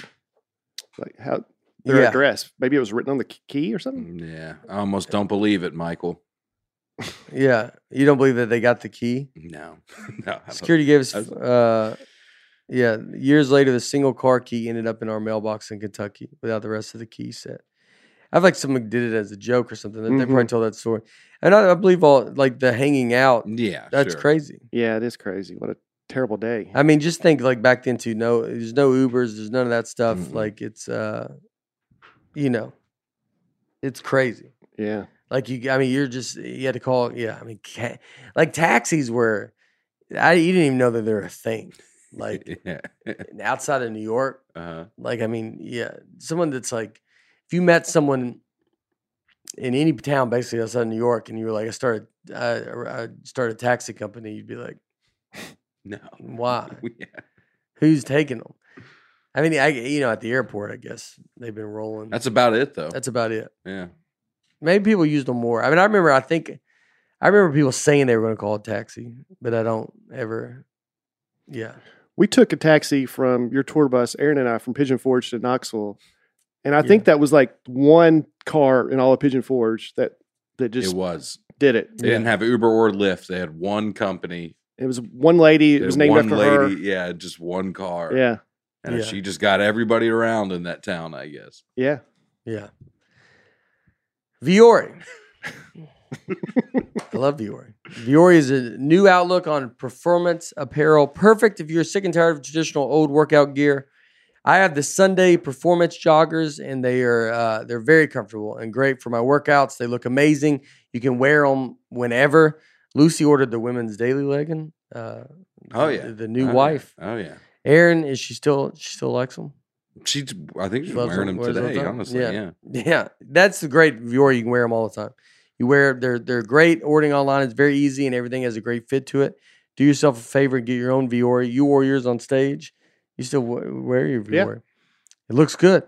like how their Yeah. address. Maybe it was written on the key or something. Yeah, I almost don't believe it, Michael. yeah, you don't believe that they got the key? No, no. Security gave us, uh, yeah, years later, the single car key ended up in our mailbox in Kentucky without the rest of the key set. I feel like someone did it as a joke or something. They- They probably told that story. And I, I believe all, like, the hanging out, Yeah, that's sure. crazy. Yeah, it is crazy. What a terrible day. I mean, just think, like, back then, too, no, there's no Ubers, there's none of that stuff. Mm-mm. Like, it's, uh, you know, it's crazy. Yeah. Like you, I mean, you're just you had to call. Yeah, I mean, ca- like taxis were. I you didn't even know that they're a thing. Like yeah. outside of New York, uh-huh. like I mean, yeah, someone that's like, if you met someone in any town basically outside of New York, and you were like, I started, uh, I started a taxi company, you'd be like, No. why? Yeah. Who's taking them? I mean, I you know at the airport, I guess they've been rolling. That's about it, though. that's about it. yeah. Maybe people use them more. I mean, I remember. I think I remember people saying they were going to call a taxi, but I don't ever. Yeah, We took a taxi from your tour bus, Aaron and I, from Pigeon Forge to Knoxville, and I Yeah. think that was like one car in all of Pigeon Forge that that just it was. did it. They didn't have Uber or Lyft. They had one company. It was one lady. It was named one after lady. her. Yeah, just one car. Yeah. And Yeah. she just got everybody around in that town, I guess. Yeah. yeah. Vuori. I love Vuori. Vuori is a new outlook on performance apparel, perfect if you're sick and tired of traditional old workout gear. I have the Sunday performance joggers, and they are uh, they're very comfortable and great for my workouts. They look amazing. You can wear them whenever. Lucy ordered the women's daily legging. Uh, Oh, the- yeah. the new Oh, wife. Yeah. Oh yeah. Aaron is she still she still likes them? She's. I think she's Loves wearing them, them the today. Honestly, Yeah. yeah. Yeah, that's the great Vuori. You can wear them all the time. You wear they're they're great. Ordering online is very easy, and everything has a great fit to it. Do yourself a favor and get your own Vuori. You wore yours on stage. You still wear your Yeah. Vuori. It looks good.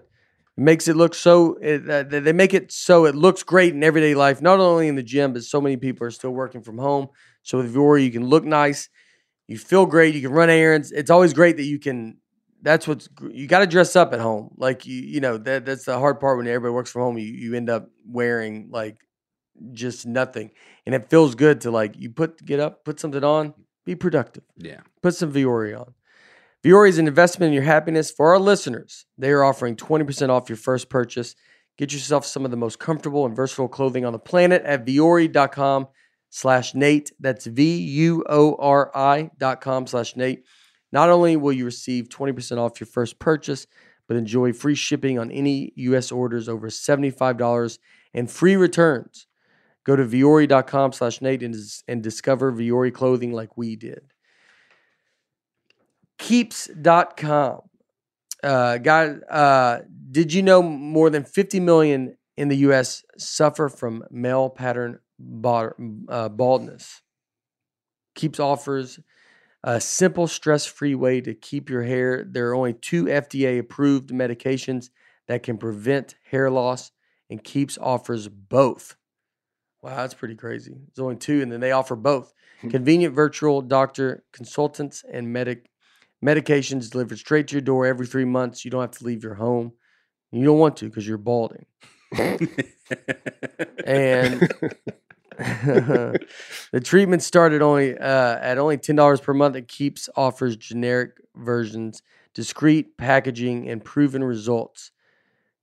Makes it look so. It, uh, they make it so it looks great in everyday life. Not only in the gym, but so many people are still working from home. So with Vuori, you can look nice. You feel great. You can run errands. It's always great that you can. That's what's you got to dress up at home. Like you, you know that that's the hard part when everybody works from home. You you end up wearing like just nothing, and it feels good to like you put get up, put something on, be productive. Yeah. Put some Vuori on. Vuori is an investment in your happiness. For our listeners, they are offering 20% off your first purchase. Get yourself some of the most comfortable and versatile clothing on the planet at vuori.com slash Nate. That's V-U-O-R-I dot com slash Nate. Not only will you receive 20% off your first purchase, but enjoy free shipping on any U.S. orders over $75 and free returns. Go to vuori.com slash Nate and, and discover Vuori clothing like we did. Keeps.com. Uh, guy, uh, did you know more than 50 million in the U.S. suffer from male pattern uh, baldness? Keeps offers a simple, stress free way to keep your hair. There are only two FDA approved medications that can prevent hair loss, and Keeps offers both. Wow, that's pretty crazy. There's only two, and then they offer both. Convenient virtual doctor consultants and medic medications delivered straight to your door every three months. You don't have to leave your home. You don't want to because you're balding. And the treatment started only uh, at only ten dollars per month. It keeps offers generic versions, discreet packaging, and proven results.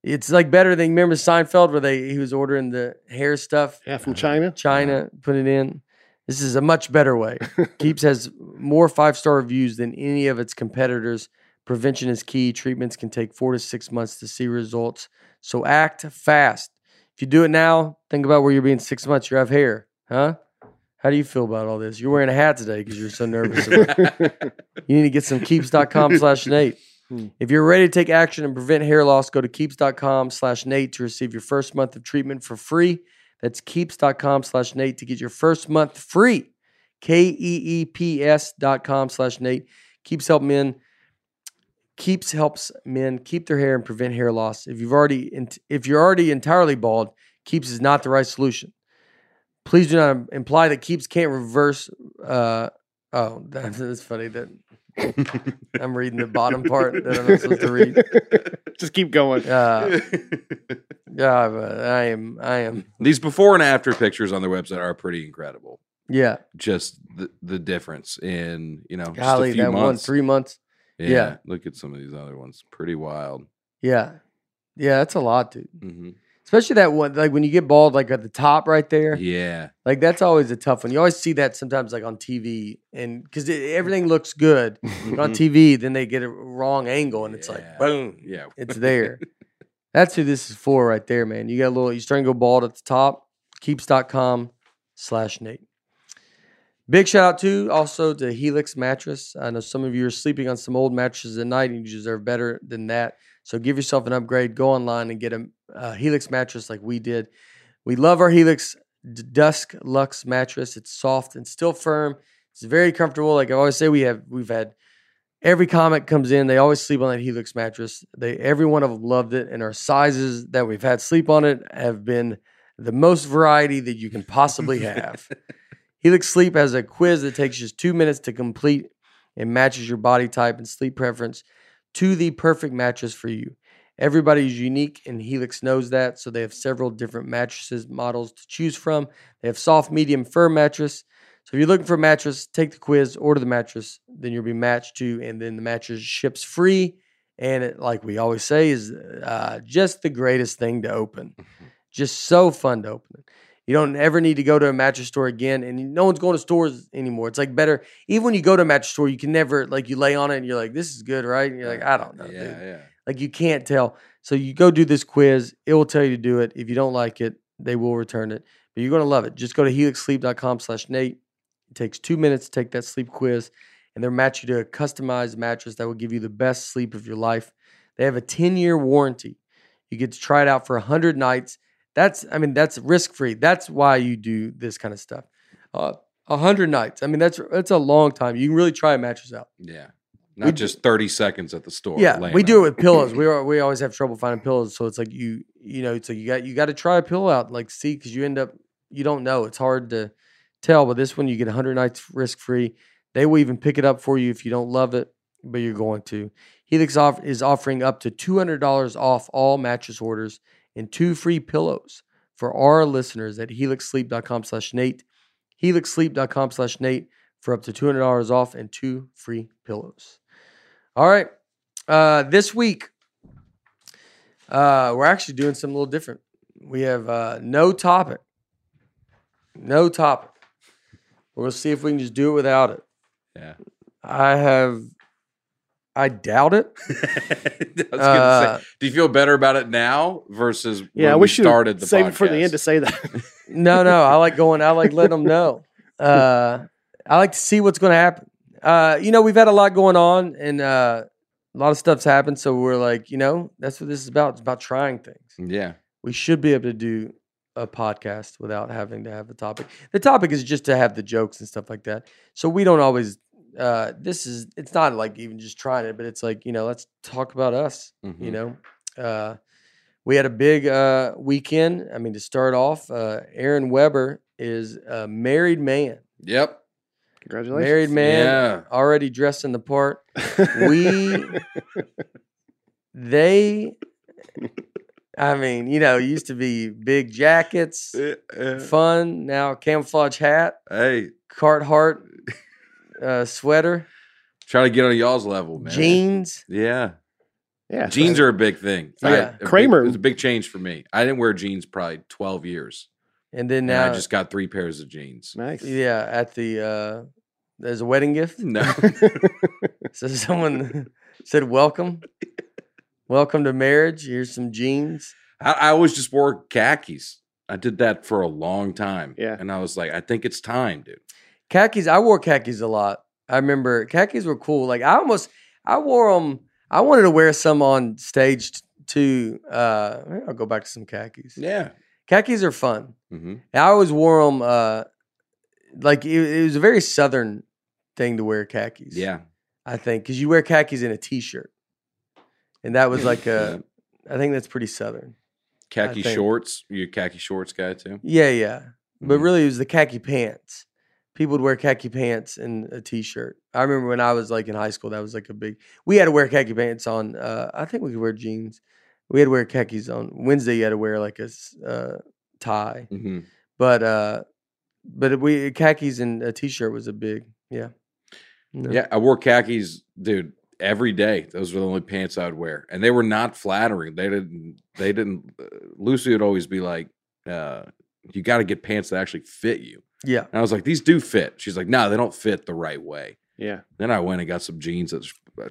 It's like better than remember Seinfeld where they he was ordering the hair stuff, Yeah, from China. China, put it in. This is a much better way. Keeps has more five star reviews than any of its competitors. Prevention is key. Treatments can take four to six months to see results. So act fast. If you do it now, think about where you'll be in six months. You have hair, huh? How do you feel about all this? You're wearing a hat today because you're so nervous. You need to get some keeps.com slash Nate. Hmm. If you're ready to take action and prevent hair loss, go to keeps.com slash Nate to receive your first month of treatment for free. That's keeps.com slash Nate to get your first month free. K E E P S dot com slash Nate. Keeps help men. Keeps helps men keep their hair and prevent hair loss. If you've already if you're already entirely bald, Keeps is not the right solution. Please do not imply that Keeps can't reverse. Uh, oh, that's, that's funny. That I'm reading the bottom part that I'm not supposed to read. Just keep going. Uh, yeah, but I am. I am. These before and after pictures on their website are pretty incredible. Yeah. Just the, the difference in you know Golly, just a few that one three months. yeah, yeah. look at some of these other ones. Pretty wild. Yeah. Yeah, that's a lot, dude. hmm Especially that one, like when you get bald, like at the top right there. Yeah, Like that's always a tough one. You always see that sometimes, like on TV, and because everything looks good on TV, then they get a wrong angle, and it's Yeah. like boom, yeah. it's there. That's who this is for right there, man. You got a little, you're starting to go bald at the top. Keeps.com slash Nate. Big shout out to also to Helix Mattress. I know some of you are sleeping on some old mattresses at night and you deserve better than that. So give yourself an upgrade. Go online and get a, a Helix mattress like we did. We love our Helix Dusk Luxe mattress. It's soft and still firm. It's very comfortable. Like I always say, we have we've had every comic comes in. They always sleep on that Helix mattress. They every one of them loved it, and our sizes that we've had sleep on it have been the most variety that you can possibly have. Helix Sleep has a quiz that takes just two minutes to complete and matches your body type and sleep preference to the perfect mattress for you. Everybody's unique, and Helix knows that. So they have several different mattresses models to choose from. They have soft, medium, firm mattress. So if you're looking for a mattress, take the quiz, order the mattress, then you'll be matched to, and then the mattress ships free. And it, like we always say, is uh, just the greatest thing to open. Just so fun to open it. You don't ever need to go to a mattress store again, and no one's going to stores anymore. It's like better, even when you go to a mattress store, you can never like you lay on it and you're like, "This is good, right?" And you're like, "I don't know, Yeah, dude." yeah. Like you can't tell. So you go do this quiz. It will tell you to do it. If you don't like it, they will return it. But you're gonna love it. Just go to helixsleep.com slash Nate. It takes two minutes to take that sleep quiz, and they'll match you to a customized mattress that will give you the best sleep of your life. They have a 10-year warranty. You get to try it out for 100 nights. That's, I mean, that's risk-free. That's why you do this kind of stuff. Uh, 100 nights. I mean, that's that's a long time. You can really try a mattress out. Yeah. Not just 30 seconds at the store. Yeah, we do it with pillows. We are, we always have trouble finding pillows, so it's like you you know, it's like you got you got to try a pillow out, like see, because you end up you don't know. It's hard to tell, but this one you get 100 nights risk free. They will even pick it up for you if you don't love it, but you're going to. Helix off, is offering up to $200 off all mattress orders and two free pillows for our listeners at helixsleep.com slash Nate. Helixsleep.com slash Nate for up to $200 off and two free pillows. All right. Uh, this week, uh, we're actually doing something a little different. We have uh, no topic. No topic. We'll see if we can just do it without it. Yeah. I have, I doubt it. I was Uh, say, do you feel better about it now versus Yeah, when we should started the podcast? save it for the end to say that. No, no. I like going. I like letting them know. Uh, I like to see what's going to happen. Uh, you know, we've had a lot going on, and uh, a lot of stuff's happened. So we're like, you know, that's what this is about. It's about trying things. Yeah. We should be able to do a podcast without having to have the topic. The topic is just to have the jokes and stuff like that. So we don't always. Uh, this is. It's not like even just trying it, but it's like you know, let's talk about us. You Mhm. know, uh, we had a big uh, weekend. I mean, to start off, uh, Aaron Weber is a married man. Yep. Congratulations. Married man, Yeah. already dressed in the part. We, they, I mean, you know, used to be big jackets, fun. Now camouflage hat, Hey, Carhartt uh, sweater, try to get on y'all's level, man. jeans. Yeah. Yeah, Jeans are a big thing. Yeah. a big- Kramer- it's a big change for me. I didn't wear jeans probably twelve years, And then and now, I just got three pairs of jeans. nice. yeah, at the uh, there's a wedding gift. No, So someone said, "Welcome, welcome to marriage. Here's some jeans." I, I always just wore khakis. I did that for a long time. Yeah. and I was like, I think it's time, dude. Khakis. I wore khakis a lot. I remember khakis were cool. Like I almost, I wore them. I wanted to wear some on stage t- too. Uh, I'll go back to some khakis. Yeah. Khakis are fun. hmm I always wore them. Uh, like it, it was a very southern thing to wear khakis. Yeah. I think because you wear khakis in a t-shirt, and that was like a. I think that's pretty southern. Khaki shorts. You a khaki shorts guy too? Yeah, yeah. But Mhm. really, it was the khaki pants. People would wear khaki pants and a t-shirt. I remember when I was like in high school, that was like a big. We had to wear khaki pants on. Uh, I think we could wear jeans. We had to wear khakis on Wednesday. You had to wear like a uh, tie, hmm but uh, but we khakis and a t-shirt was a big yeah. No. Yeah, I wore khakis, dude, every day. Those were the only pants I would wear, and they were not flattering. They didn't. They didn't. Uh, Lucy would always be like, uh, "You got to get pants that actually fit you." Yeah, And I was like, "These do fit." She's like, "No, they don't fit the right way." Yeah, Then I went and got some jeans that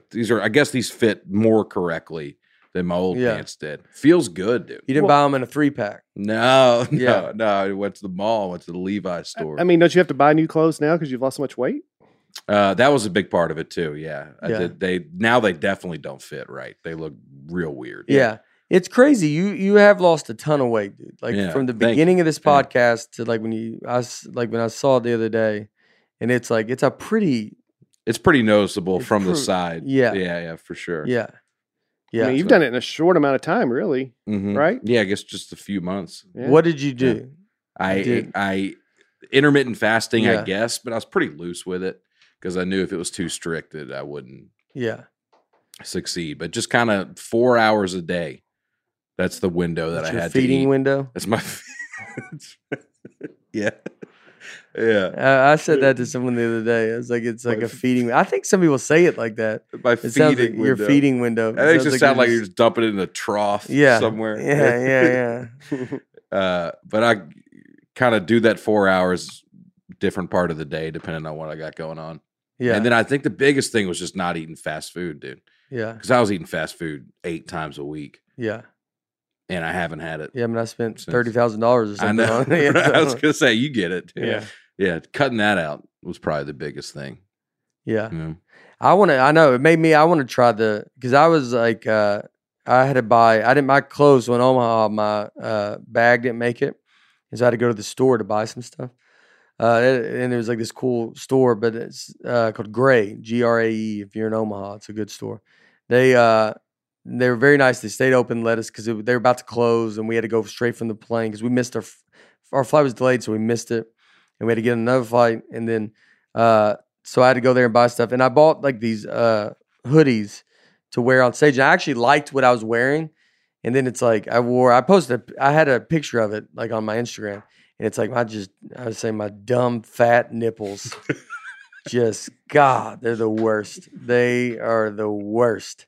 these are. I guess these fit more correctly than my old Yeah. pants did. Feels good, dude. you didn't Well- buy them in a three pack. No, no, Yeah. no. I went to the mall. Went to the Levi's store. I mean, don't you have to buy new clothes now because you've lost so much weight? Uh, that was a big part of it too. Yeah, I Yeah. did. They now they definitely don't fit right. They look real weird. Yeah. It's crazy. You you have lost a ton of weight, dude. Like Yeah, from the beginning of this Yeah. podcast to like when you I like when I saw it the other day, and it's like it's a pretty it's pretty noticeable It's from the side. yeah. yeah, yeah, for sure. yeah yeah. I mean, you've so- done it in a short amount of time, really. Mhm. Right? Yeah, I guess just a few months. Yeah. What did you do? I did. I intermittent fasting, I guess, but I was pretty loose with it because I knew if it was too strict, that I wouldn't Yeah succeed. But just kind of four hours a day. That's the window that That's I had feeding window. That's my. yeah, yeah. I, I said that to someone the other day. I was like, it's like My a feeding. I think some people say it like that. My It sounds like feeding your window. feeding window. I think it sounds just sound like you're you're just dumping it in a trough yeah somewhere. Yeah, yeah, yeah. uh, but I kind of do that four hours, different part of the day, depending on what I got going on. Yeah, And then I think the biggest thing was just not eating fast food, dude. yeah, Because I was eating fast food eight times a week, yeah, and I haven't had it. yeah. I mean, I spent Since- thirty thousand dollars or I something know. on it. I was gonna say you get it. Yeah. yeah. Cutting that out was probably the biggest thing. yeah. you know? I want to. I know it made me. I want to try the because I was like, uh, I had to buy. I didn't My clothes when Omaha. My uh, bag didn't make it, and so I had to go to the store to buy some stuff. Uh, and and there was like this cool store, but it's uh, called Grae G R A E. If you're in Omaha, it's a good store. They uh, they were very nice. They stayed open, let us because they were about to close, and we had to go straight from the plane because we missed our our flight was delayed, so we missed it, and we had to get another flight, and then uh, so I had to go there and buy stuff, and I bought like these uh, hoodies to wear on stage. And I actually liked what I was wearing, and then it's like I wore. I posted. A, I had a picture of it like on my Instagram, and it's like I just I was saying my dumb fat nipples. just God, they're the worst. They are the worst.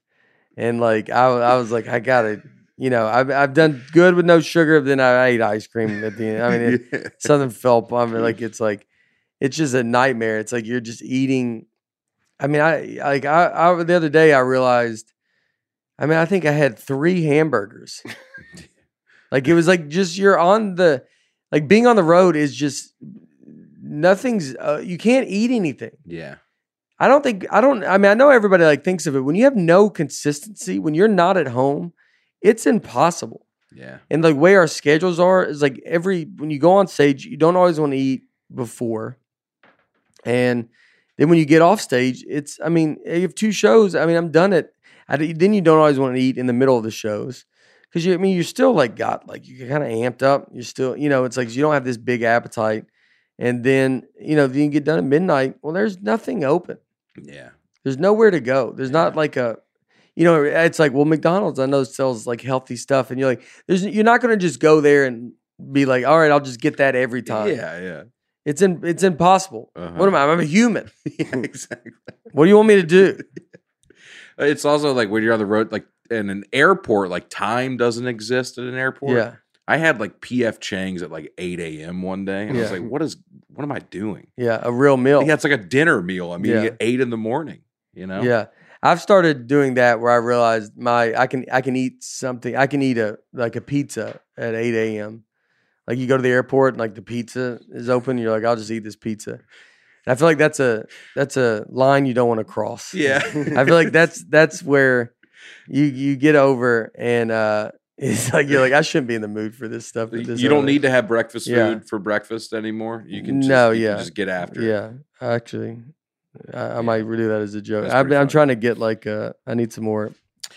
And like I, I was like, I gotta, you know, I've I've done good with no sugar. But Then I ate ice cream at the end. I mean, it, Southern Felt. I mean, like it's like it's just a nightmare. It's like you're just eating. I mean, I like I, I the other day I realized. I mean, I think I had three hamburgers. like it was like just you're on the, like being on the road is just nothing's. Uh, you can't eat anything. yeah. I don't think I don't. I mean, I know everybody like thinks of it when you have no consistency when you're not at home. It's impossible Yeah. and like way our schedules are is like every when you go on stage you don't always want to eat before and then when you get off stage it's i mean you have two shows i mean i'm done it I, then you don't always want to eat in the middle of the shows because you i mean you're still like got like you're kind of amped up you're still you know it's like you don't have this big appetite and then you know then you get done at midnight well there's nothing open Yeah. there's nowhere to go. There's not like a, you know, it's like well, McDonald's I know sells like healthy stuff, and you're like, there's you're not gonna just go there and be like, all right, I'll just get that every time. Yeah. Yeah. it's in it's impossible. Uh-huh. What am I? I'm a human. yeah. Exactly. What do you want me to do? It's also like when you're on the road, like in an airport, like time doesn't exist at an airport. Yeah. I had like PF Chang's at like 8 a.m. one day. And I was like, what is what am I doing? Yeah. A real meal. Yeah, it's like a dinner meal. I'm eating Yeah. at eight in the morning, you know? Yeah. I've started doing that where I realized my I can I can eat something I can eat a like a pizza at eight a.m. Like you go to the airport and like the pizza is open, you're like I'll just eat this pizza. And I feel like that's a that's a line you don't want to cross. Yeah. I feel like that's that's where you you get over and uh it's like you're like I shouldn't be in the mood for this stuff. this you don't early." need to have breakfast Yeah. food for breakfast anymore. You can just, No, yeah. just get after it. Yeah, actually, I, I might do that as a joke. I, I'm trying to get like uh, I need some more.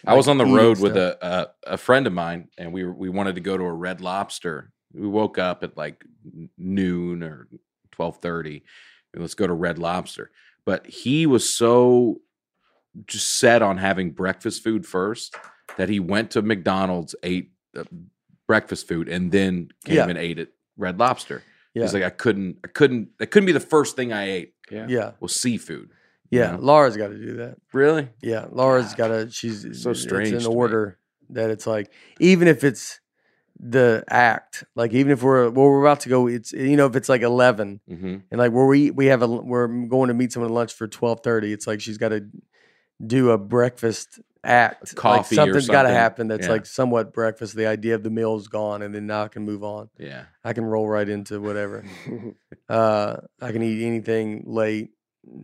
I was on the road with stuff. a, a a friend of mine, and we were, we wanted to go to a Red Lobster. We woke up at like noon or twelve thirty. Let's go to Red Lobster. But he was so just set on having breakfast food first that he went to McDonald's, ate uh, breakfast food, and then came Yeah. and ate at Red Lobster. Yeah, He's like, I couldn't, I couldn't, that couldn't be the first thing I ate yeah. yeah, was seafood. you yeah. know? Laura's got to do that. Really? Yeah, Laura's got to. She's So strange It's to an me. order that it's like even if it's the act, like even if we're well, we're about to go, it's you know if it's like eleven Mm-hmm. and like where we we have a we're going to meet someone at lunch for twelve thirty. It's like she's got to do a breakfast act. coffee or like something's got to happen that's Yeah. like somewhat breakfast. The idea of the meal's gone, and then now I can move on. Yeah. I can roll right into whatever. Uh, I can eat anything late.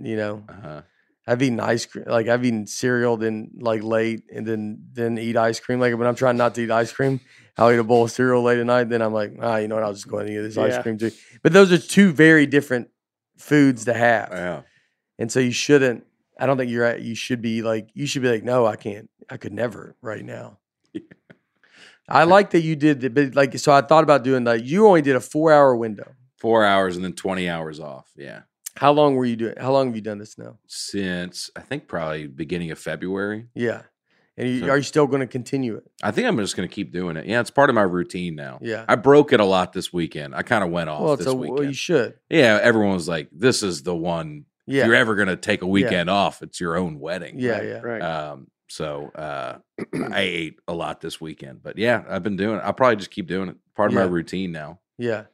You know, Uh-huh. I've eaten ice cream. Like I've eaten cereal, then like late, and then then eat ice cream. Like when I'm trying not to eat ice cream, I'll eat a bowl of cereal late at night. Then I'm like, ah, you know what? I'll just go ahead and eat this ice cream too. But those are two very different foods to have, Yeah. and so you shouldn't. I don't think you're. at- You should be like. You should be like, no, I can't. I could never right now. I like that you did, the, but like, so I thought about doing that. You only did a four hour window. Four hours and then 20 hours off. Yeah. How long were you doing? How long have you done this now? Since I think probably beginning of February. Yeah, and you, So- are you still going to continue it? I think I'm just going to keep doing it. Yeah. It's part of my routine now. Yeah. I broke it a lot this weekend. I kind of went off well, it's this a, weekend. well, you should. yeah. Everyone was like, this is the one. Yeah, If you're ever going to take a weekend off, it's your own wedding. yeah, right, yeah. Right. Um, so uh, I ate a lot this weekend, but yeah, I've been doing it. I'll probably just keep doing it. Part of my routine now. Yeah.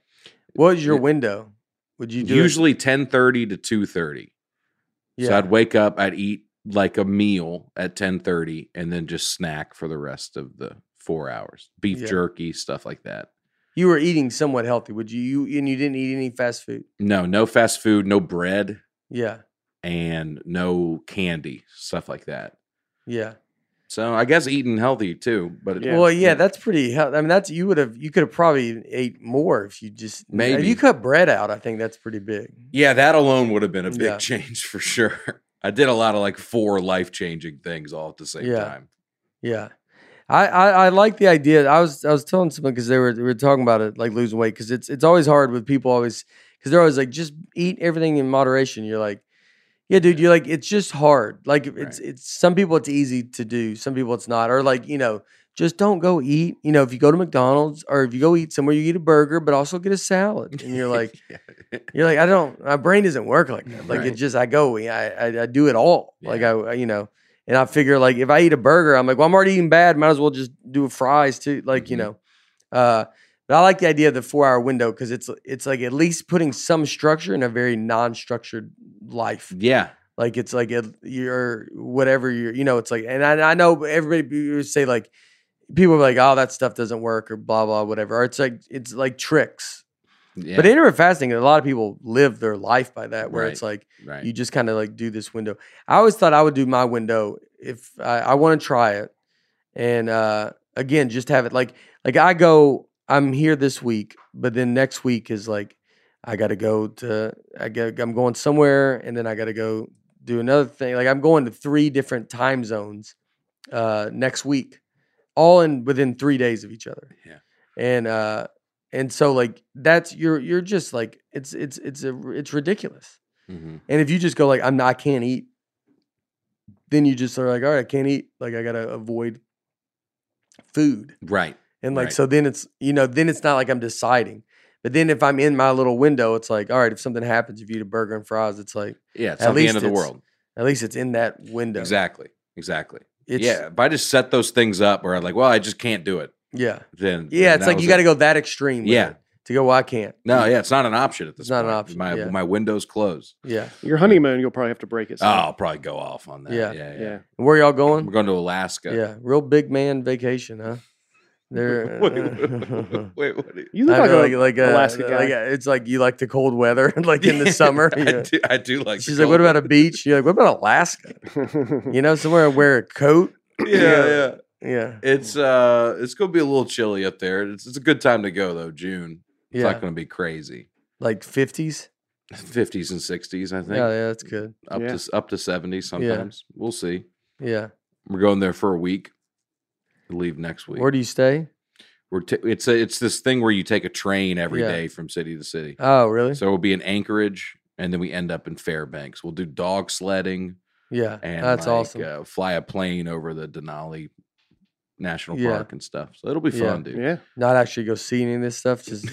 What was your Yeah. window? Would you do Usually 10:30 to 2:30. Yeah. So I'd wake up, I'd eat like a meal at 10:30 and then just snack for the rest of the 4 hours. Beef Yeah. jerky, stuff like that. you were eating somewhat healthy. Would you, you and you didn't eat any fast food? No, no fast food, no bread Yeah. and no candy, stuff like that. Yeah. So I guess eating healthy too, but it- Yeah. Well, yeah, that's pretty. I mean, that's you would have you could have probably ate more if you just If Maybe. you cut bread out. I think that's pretty big. yeah, that alone would have been a big Yeah. change for sure. I did a lot of like four life-changing things all at the same Yeah. time. Yeah. I, I, I like the idea. I was I was telling someone because they were we were talking about it like losing weight because it's it's always hard with people always because they're always like just eat everything in moderation. You're like, yeah, dude. You're like it's just hard. Like it's Right. it's some people it's easy to do, some people it's not. Or like you know just don't go eat. You know if you go to McDonald's or if you go eat somewhere, you eat a burger, but also get a salad. And you're like you're like I don't my brain doesn't work like that. Like it just I go I I, I do it all. Like Yeah. I I- you know. And I figure like if I eat a burger, I'm like, well, I'm already eating bad. Might as well just do fries too. Like you Mhm. know, uh, but I like the idea of the four hour window because it's it's like at least putting some structure in a very non structured life. yeah. Like it's like you're whatever you're, you know, it's like, and I, I know everybody you say like people are like, oh, that stuff doesn't work or blah blah whatever. Or it's like it's like tricks. Yeah. But intermittent fasting, a lot of people live their life by that, where Right. it's like right. you just kind of like do this window. I always thought I would do my window if I, I want to try it, and uh, again, just have it like like I go. I'm here this week, but then next week is like I got to go to I get I'm going somewhere, and then I got to go do another thing. Like I'm going to three different time zones uh, next week, all in within three days of each other. Yeah. and uh, and so like that's you're you're just like it's it's it's a it's ridiculous. Mhm. And if you just go like I'm not I can't eat, then you just are like, all right, I can't eat. Like I gotta avoid food. Right. And like Right. so then it's you know, then it's not like I'm deciding. But then if I'm in my little window, it's like, all right, if something happens, if you eat a burger and fries, it's like Yeah. It's At not the least end of the world. at least it's in that window. Exactly. Exactly. It's, yeah, if I just set those things up where I'm like, well, I just can't do it, yeah, then yeah. then It's like you got to go that extreme. Yeah. it to go. Well, I can't. No, yeah, it's not an option at this. It's not an option, My yeah. my window's closed. Yeah. Your honeymoon, you'll probably have to break it. Oh. I'll probably go off on that. Yeah. Yeah, yeah. yeah. Where y'all going? We're going? going to Alaska. Yeah, real big man vacation, huh? They're wait, wait, what? do you- You look I like, feel a like like a, Alaska guy. like a- it's like you like the cold weather, like in the summer. I, yeah. do, I do like. the She's like, "What about a beach?" You're like, "What about Alaska?" You know, somewhere I wear a coat. weather. Yeah, yeah. Yeah, It's uh, it's gonna be a little chilly up there. It's, it's a good time to go though. June. It's yeah, not gonna be crazy. like fifties. Fifties and sixties, I think. Yeah, yeah, that's good. Up Yeah. to up to seventies sometimes. We'll see. Yeah, We're going there for a week. Leave next week. where do you stay? We're t- it's a, it's this thing where you take a train every day Yeah. from city to city. Oh, really? So we'll be in Anchorage, and then we end up in Fairbanks. We'll do dog sledding yeah, and that's like, awesome. Uh, fly a plane over the Denali National Yeah. Park and stuff. So it'll be Yeah. fun, dude. yeah. Not actually go see any of this stuff. Just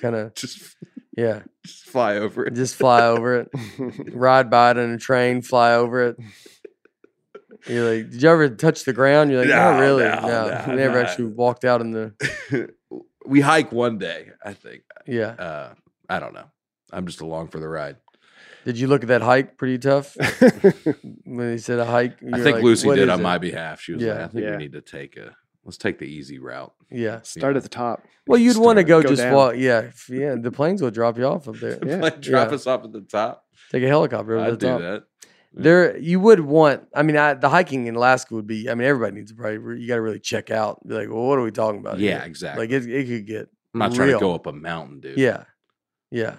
kind of, Just, yeah, just fly over it. just fly over it, ride by it in a train, fly over it. You're like, did you ever touch the ground? You're like, No, not really. no, No, no, never no. actually walked out in the. we hike one day, I think. Yeah. Uh, I don't know. I'm just along for the ride. Did you look at that hike? Pretty tough. When he said a hike, I think like, Lucy "What did on it?" my behalf. She was Yeah. like, I think Yeah. we need to take a let's take the easy route. Yeah. Start at the top. Well, you'd want to go, go just down. walk. Yeah, yeah. The planes will drop you off up there. Yeah. Drop Yeah. us off at the top. Take a helicopter over I'd the do top. that. There, you would want. I mean, I, the hiking in Alaska would be. I mean, everybody needs to probably. re- You got to really check out. Be like, well, what are we talking about? Yeah, here? exactly. Like it, it could get. I'm not trying to go up a mountain, dude. Yeah, yeah,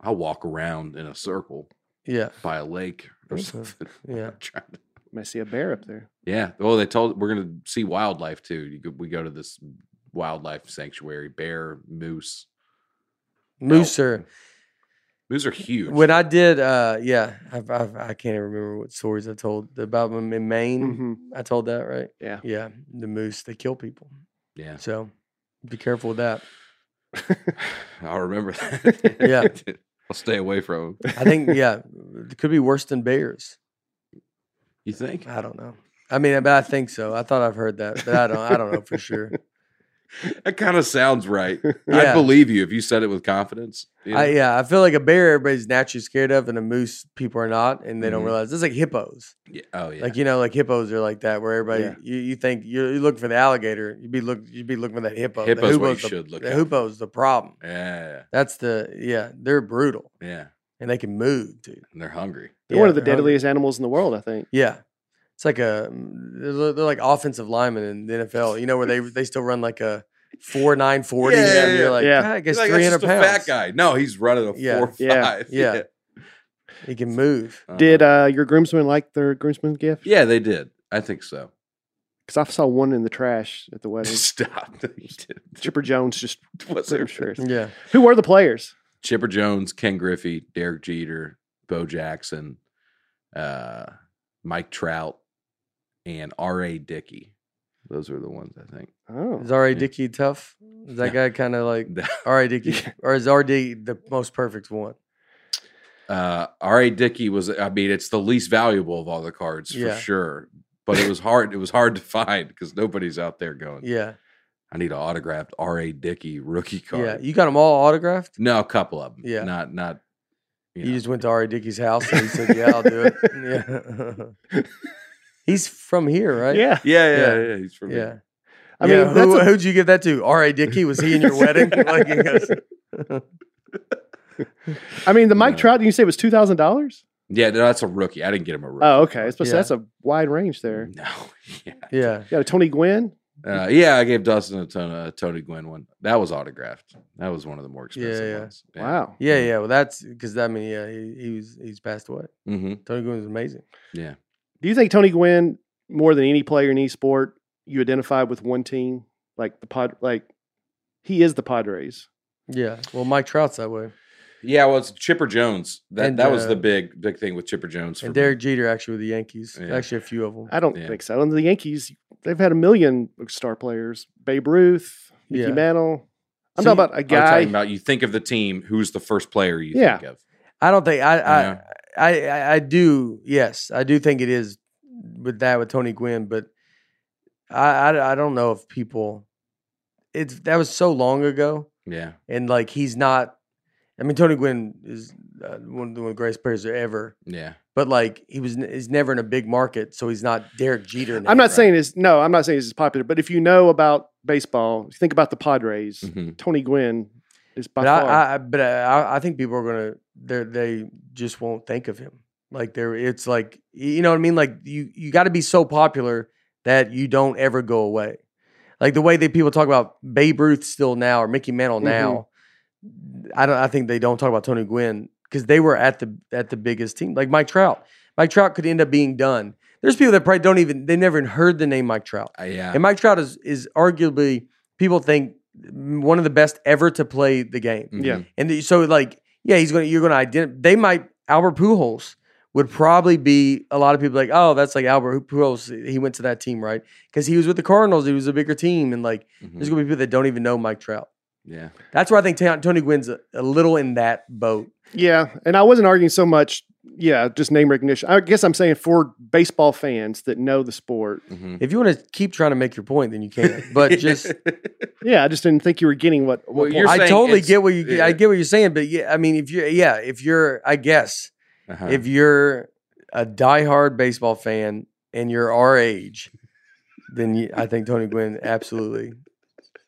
I'll walk around in a circle yeah, by a lake or something. yeah. I'm trying to- Might see a bear up there. yeah. Well, they told we're gonna see wildlife too. You go, we go to this wildlife sanctuary, bear, moose. Moose are. Moose are huge. When I did, uh, yeah, I've, I've, I can't even remember what stories I told about them in Maine. hmm I told that right. Yeah. Yeah, the moose they kill people. yeah, So be careful with that. I'll remember that. Yeah. I'll stay away from them. I think yeah, it could be worse than bears. You think? I don't know. I mean, but I think so. I thought I've heard that, but I don't. I don't know for sure. That kind of sounds right. I'd believe you if you said it with confidence. you I, yeah, I feel like a bear everybody's naturally scared of, and a moose people are not, and they don't Mhm. realize. It's like hippos. Yeah. Oh yeah. Like you know, like hippos are like that, where everybody Yeah. you, you think you you look for the alligator, you'd be look you'd be looking for that hippo. Hippo's the what you the, should look the out hippo's the problem. yeah. That's the yeah, they're brutal Yeah. and they can move, dude. And they're hungry. They're one of the they're hungry. deadliest animals in the world, I think. Yeah. It's like a they're, like offensive linemen in the NFL. You know where they they still run like a four nine forty. Yeah, yeah, and you're yeah. like, Yeah. "God, I guess He's like, three "That's hundred just a pounds. fat guy. No, he's running a Yeah. four Yeah. five. Yeah. He can move. Uh-huh. Did uh, your groomsmen like their groomsmen gift? yeah, they did. I think so. Because I saw one in the trash at the wedding. Stop. Chipper Jones just Was put him sure. Yeah. Who were the players? Chipper Jones, Ken Griffey, Derek Jeter, Bo Jackson, uh, Mike Trout, and R.A. Dickey. Those were the ones I think. Oh, Is R.A. Yeah. Dickey tough? Is that Yeah. guy kind of like R.A. Dickey? Or is R.D. the most perfect one? Uh, R.A. Dickey was, I mean, it's the least valuable of all the cards Yeah. for sure. But it was hard. It was hard to find because nobody's out there going. Yeah. I need an autographed R.A. Dickey rookie card. Yeah. You got them all autographed? No, a couple of them. Yeah. Not not. You You, know. just went to R.A. Dickey's house and he said, Yeah, I'll do it. Yeah. He's from here, right? yeah. yeah, yeah, Yeah. yeah, He's from Yeah. here. I mean, that's who, a- who'd you give that to? R.A. Dickey? Was he in your wedding? like, goes, I mean, the Mike Yeah. Trout. You say it was two thousand dollars? Yeah, no, that's a rookie. I didn't get him a rookie. Oh, okay. It's card. Yeah. That's a wide range there. No, yeah, yeah. Yeah, Tony Gwynn. uh, yeah. I gave Dustin a Tony, a Tony Gwynn one. That was autographed. That was one of the more expensive yeah. ones. Wow. Yeah, yeah. Well, that's because I mean, yeah, he, he was he's passed away. Mm-hmm. Tony Gwynn was amazing. Yeah. Do you think Tony Gwynn, more than any player in any sport, you identify with one team, like the pod, like he is the Padres. Yeah. Well, Mike Trout's that way, Yeah, well, it's Chipper Jones. That And, that was the uh, big big thing with Chipper Jones. For and me. Derek Jeter actually with the Yankees. Yeah. Actually, a few of them. I don't Yeah. think so. And the Yankees, they've had a million star players: Babe Ruth, Mickey Yeah. Mantle. I'm So talking you- about a I'm guy. talking about you think of the team. Who's the first player you Yeah. think of? I don't think I I, Yeah. I I I do. Yes, I do think it is with that with Tony Gwynn, but I, I I don't know if people. It's that was so long ago, Yeah. and like he's not. I mean, Tony Gwynn is uh, one of the one of the greatest players ever, Yeah. but like he was, n- he's never in a big market, so he's not Derek Jeter. I'm not right? saying it's no. I'm not saying it's popular, but if you know about baseball, think about the Padres. Mhm. Tony Gwynn is by But far. I, I, but I, I think people are gonna, they they just won't think of him. Like there, it's like you know what I mean. Like you, you got to be so popular that you don't ever go away. Like the way that people talk about Babe Ruth still now or Mickey Mantle now. I don't. I think they don't talk about Tony Gwynn because they were at the at the biggest team. Like Mike Trout. Mike Trout could end up being done. There's people that probably don't even they never even heard the name Mike Trout. Uh, yeah. And Mike Trout is is arguably people think one of the best ever to play the game. Yeah. Mhm. And the- so like yeah, he's going to you're going to identify they might Albert Pujols would probably be a lot of people like, "Oh, that's like Albert Pujols. He went to that team, right?" Cuz he was with the Cardinals, he was a bigger team and like Mhm. there's going to be people that don't even know Mike Trout. Yeah. That's where I think Ta- Tony Gwynn's a, a little in that boat. yeah, and I wasn't arguing so much. Yeah, just name recognition. I guess I'm saying for baseball fans that know the sport. Mhm. If you want to keep trying to make your point, then you can. But just Yeah, I just didn't think you were getting what. what Well, you're I totally get what you yeah. I get what you're saying, but yeah, I mean, if you're yeah, if you're I guess Uh-huh. if you're a diehard baseball fan and you're our age, then you, I think Tony Gwynn absolutely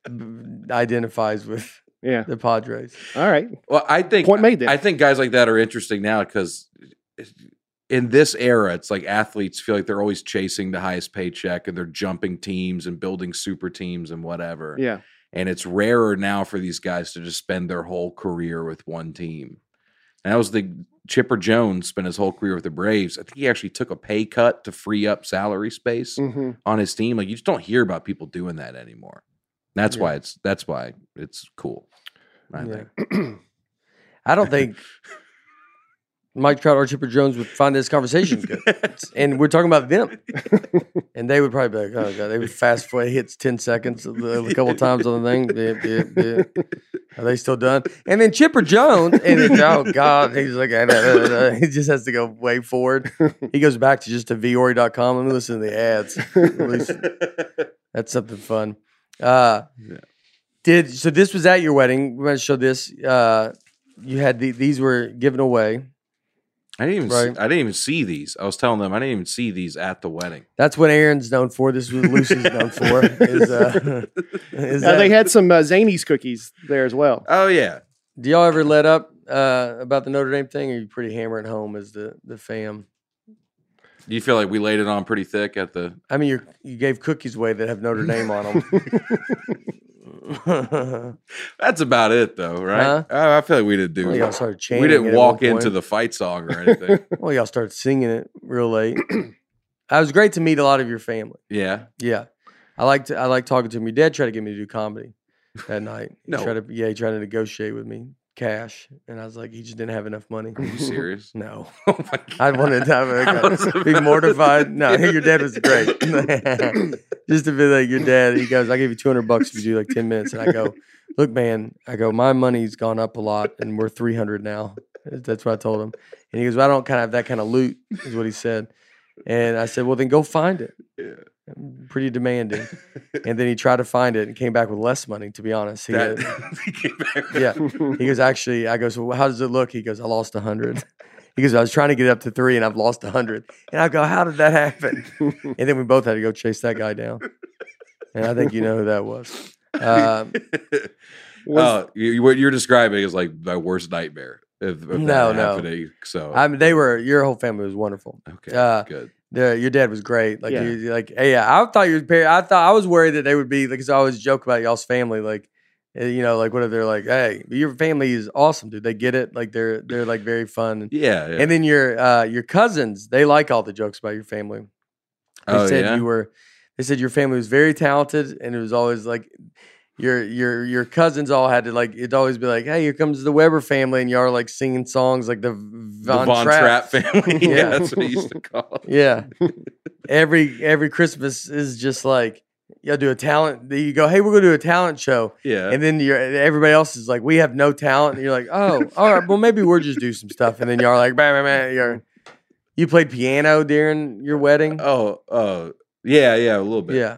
b- identifies with yeah. the Padres. All right. Well, I think Point made then. I think guys like that are interesting now because in this era, it's like athletes feel like they're always chasing the highest paycheck and they're jumping teams and building super teams and whatever. Yeah. And it's rarer now for these guys to just spend their whole career with one team. And that was the Chipper Jones spent his whole career with the Braves. I think he actually took a pay cut to free up salary space hmm on his team. Like you just don't hear about people doing that anymore. That's Yeah. why it's that's why it's cool. I Yeah. think. I don't think Mike Trout or Chipper Jones would find this conversation good. And we're talking about them. And they would probably be like, oh, God, they would fast forward, hits 10 seconds a, couple times on the thing. Are they still done? And then Chipper Jones, and oh, God, he's like, "Ah, da, da, da." he just has to go way forward. He goes back to just to Vuori.com. Let me listen to the ads. At least that's something fun. Uh, Yeah. Did so? This was at your wedding. We're going to show this. Uh, you had the, these were given away. I didn't even Right. see, I didn't even see these. I was telling them I didn't even see these at the wedding. That's what Aaron's known for. This is what Lucy's known for. Is, uh, is Uh, they had some uh, Zanies cookies there as well. Oh yeah. do y'all ever let up uh, about the Notre Dame thing? Or are you pretty hammered home as the the fam? Do you feel like we laid it on pretty thick at the I mean, you you gave cookies away that have Notre Dame on them. That's about it though, right? Huh? Oh, I feel like we didn't do well, y'all started chanting. we didn't walk into the fight song or anything. Well, y'all started singing it real late. it was great to meet a lot of your family. yeah. Yeah, I like to. I like talking to him. Your dad tried to get me to do comedy that night. He No. tried to. Yeah, he tried to negotiate with me cash, and I was like, he just didn't have enough money. Are you serious? No, oh my god. I wanted to have I a, was be mortified. to- No, your dad was great. Just to be like your dad. He goes, "I give you two hundred bucks if you do like ten minutes," and I go, "Look, man," I go, "My money's gone up a lot, and we're three hundred now." That's what I told him, and he goes, well, "I don't kind of have that kind of loot," is what he said. And I said, "Well, then go find it." Yeah. I'm pretty demanding. And then he tried to find it and came back with less money. To be honest, he That- goes- he came back yeah. He goes, actually, I go, so how does it look? He goes, I lost a hundred. He goes, I was trying to get up to three and I've lost a hundred. And I go, how did that happen? And then we both had to go chase that guy down. And I think you know who that was. Um, oh, you, you- what you're describing is like my worst nightmare. Of, of No, no. happening. So I mean, they were your whole family was wonderful. okay, uh, good. The, your dad was great. Like, Yeah. he, like, hey, yeah, I thought your parents. I thought I was worried that they would be like, because I always joke about y'all's family, like, you know, like what if they're like, hey, your family is awesome, dude. They get it. Like, they're they're like very fun. Yeah, yeah. and then your uh, your cousins, they like all the jokes about your family. They oh said yeah. you were. They said your family was very talented, and it was always like your your your cousins all had to like it'd always be like, hey, here comes the Weber family, and y'all are like singing songs like the the Von, Von Trapp. Trapp, family. yeah, Yeah. that's what he used to call. it. Yeah. every every Christmas is just like y'all do a talent. You go, hey, we're gonna do a talent show, Yeah. and then you're everybody else is like, we have no talent. And you're like, oh, all right, well maybe we'll just do some stuff, and then y'all are like, bam, bam, bam. You're You played piano during your wedding. Oh, uh, yeah, yeah, a little bit. yeah,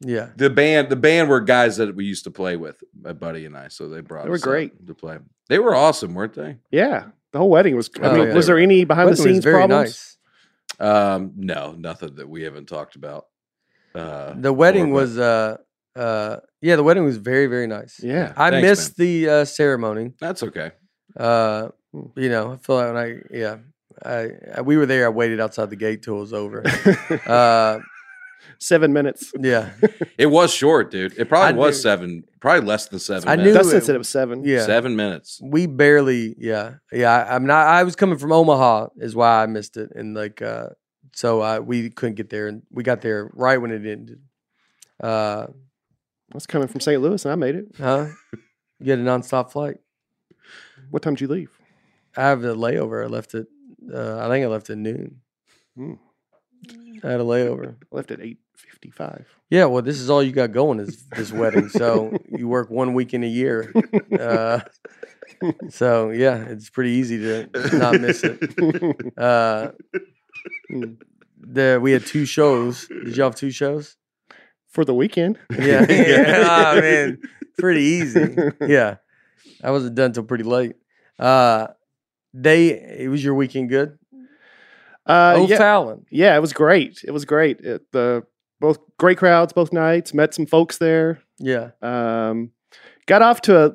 yeah. The band, the band were guys that we used to play with, my buddy and I. So they brought. They were us great. to play. They were awesome, weren't they? Yeah, the whole wedding was. I Oh, mean, yeah. was there any behind the Wedding was scenes very problems? nice. Um, no, nothing that we haven't talked about. Uh, The wedding before, was uh uh yeah, the wedding was very very nice. Yeah. I Thanks, missed the uh, ceremony. That's okay. Uh, you know, I feel like when I yeah, I, I we were there. I waited outside the gate till it was over. uh, Seven minutes. yeah, It was short, dude. It probably I was knew- seven, probably less than seven. I knew. Dustin it- said it was seven. yeah. seven minutes. we barely yeah yeah. I, I'm not. I was coming from Omaha, is why I missed it, and like uh, so I we couldn't get there, and we got there right when it ended. Uh, I was coming from St. Louis and I made it. huh? You had a nonstop flight. What time did you leave? I have a layover. I left it. Uh, I think I left at noon. Hmm. I had a layover. I left at eight fifty-five. Yeah, well, this is all you got going is this wedding. So you work one week in a year. Uh, so yeah, it's pretty easy to not miss it. Uh. The we had two shows. Did you have two shows? For the weekend. Yeah, yeah. oh, man, pretty easy. Yeah, I wasn't done till pretty late. Uh, they it was your weekend good. Uh, oh, yeah, Fallon. yeah, it was great. It was great. It, the both great crowds both nights. Met some folks there. Yeah, Um, got off to a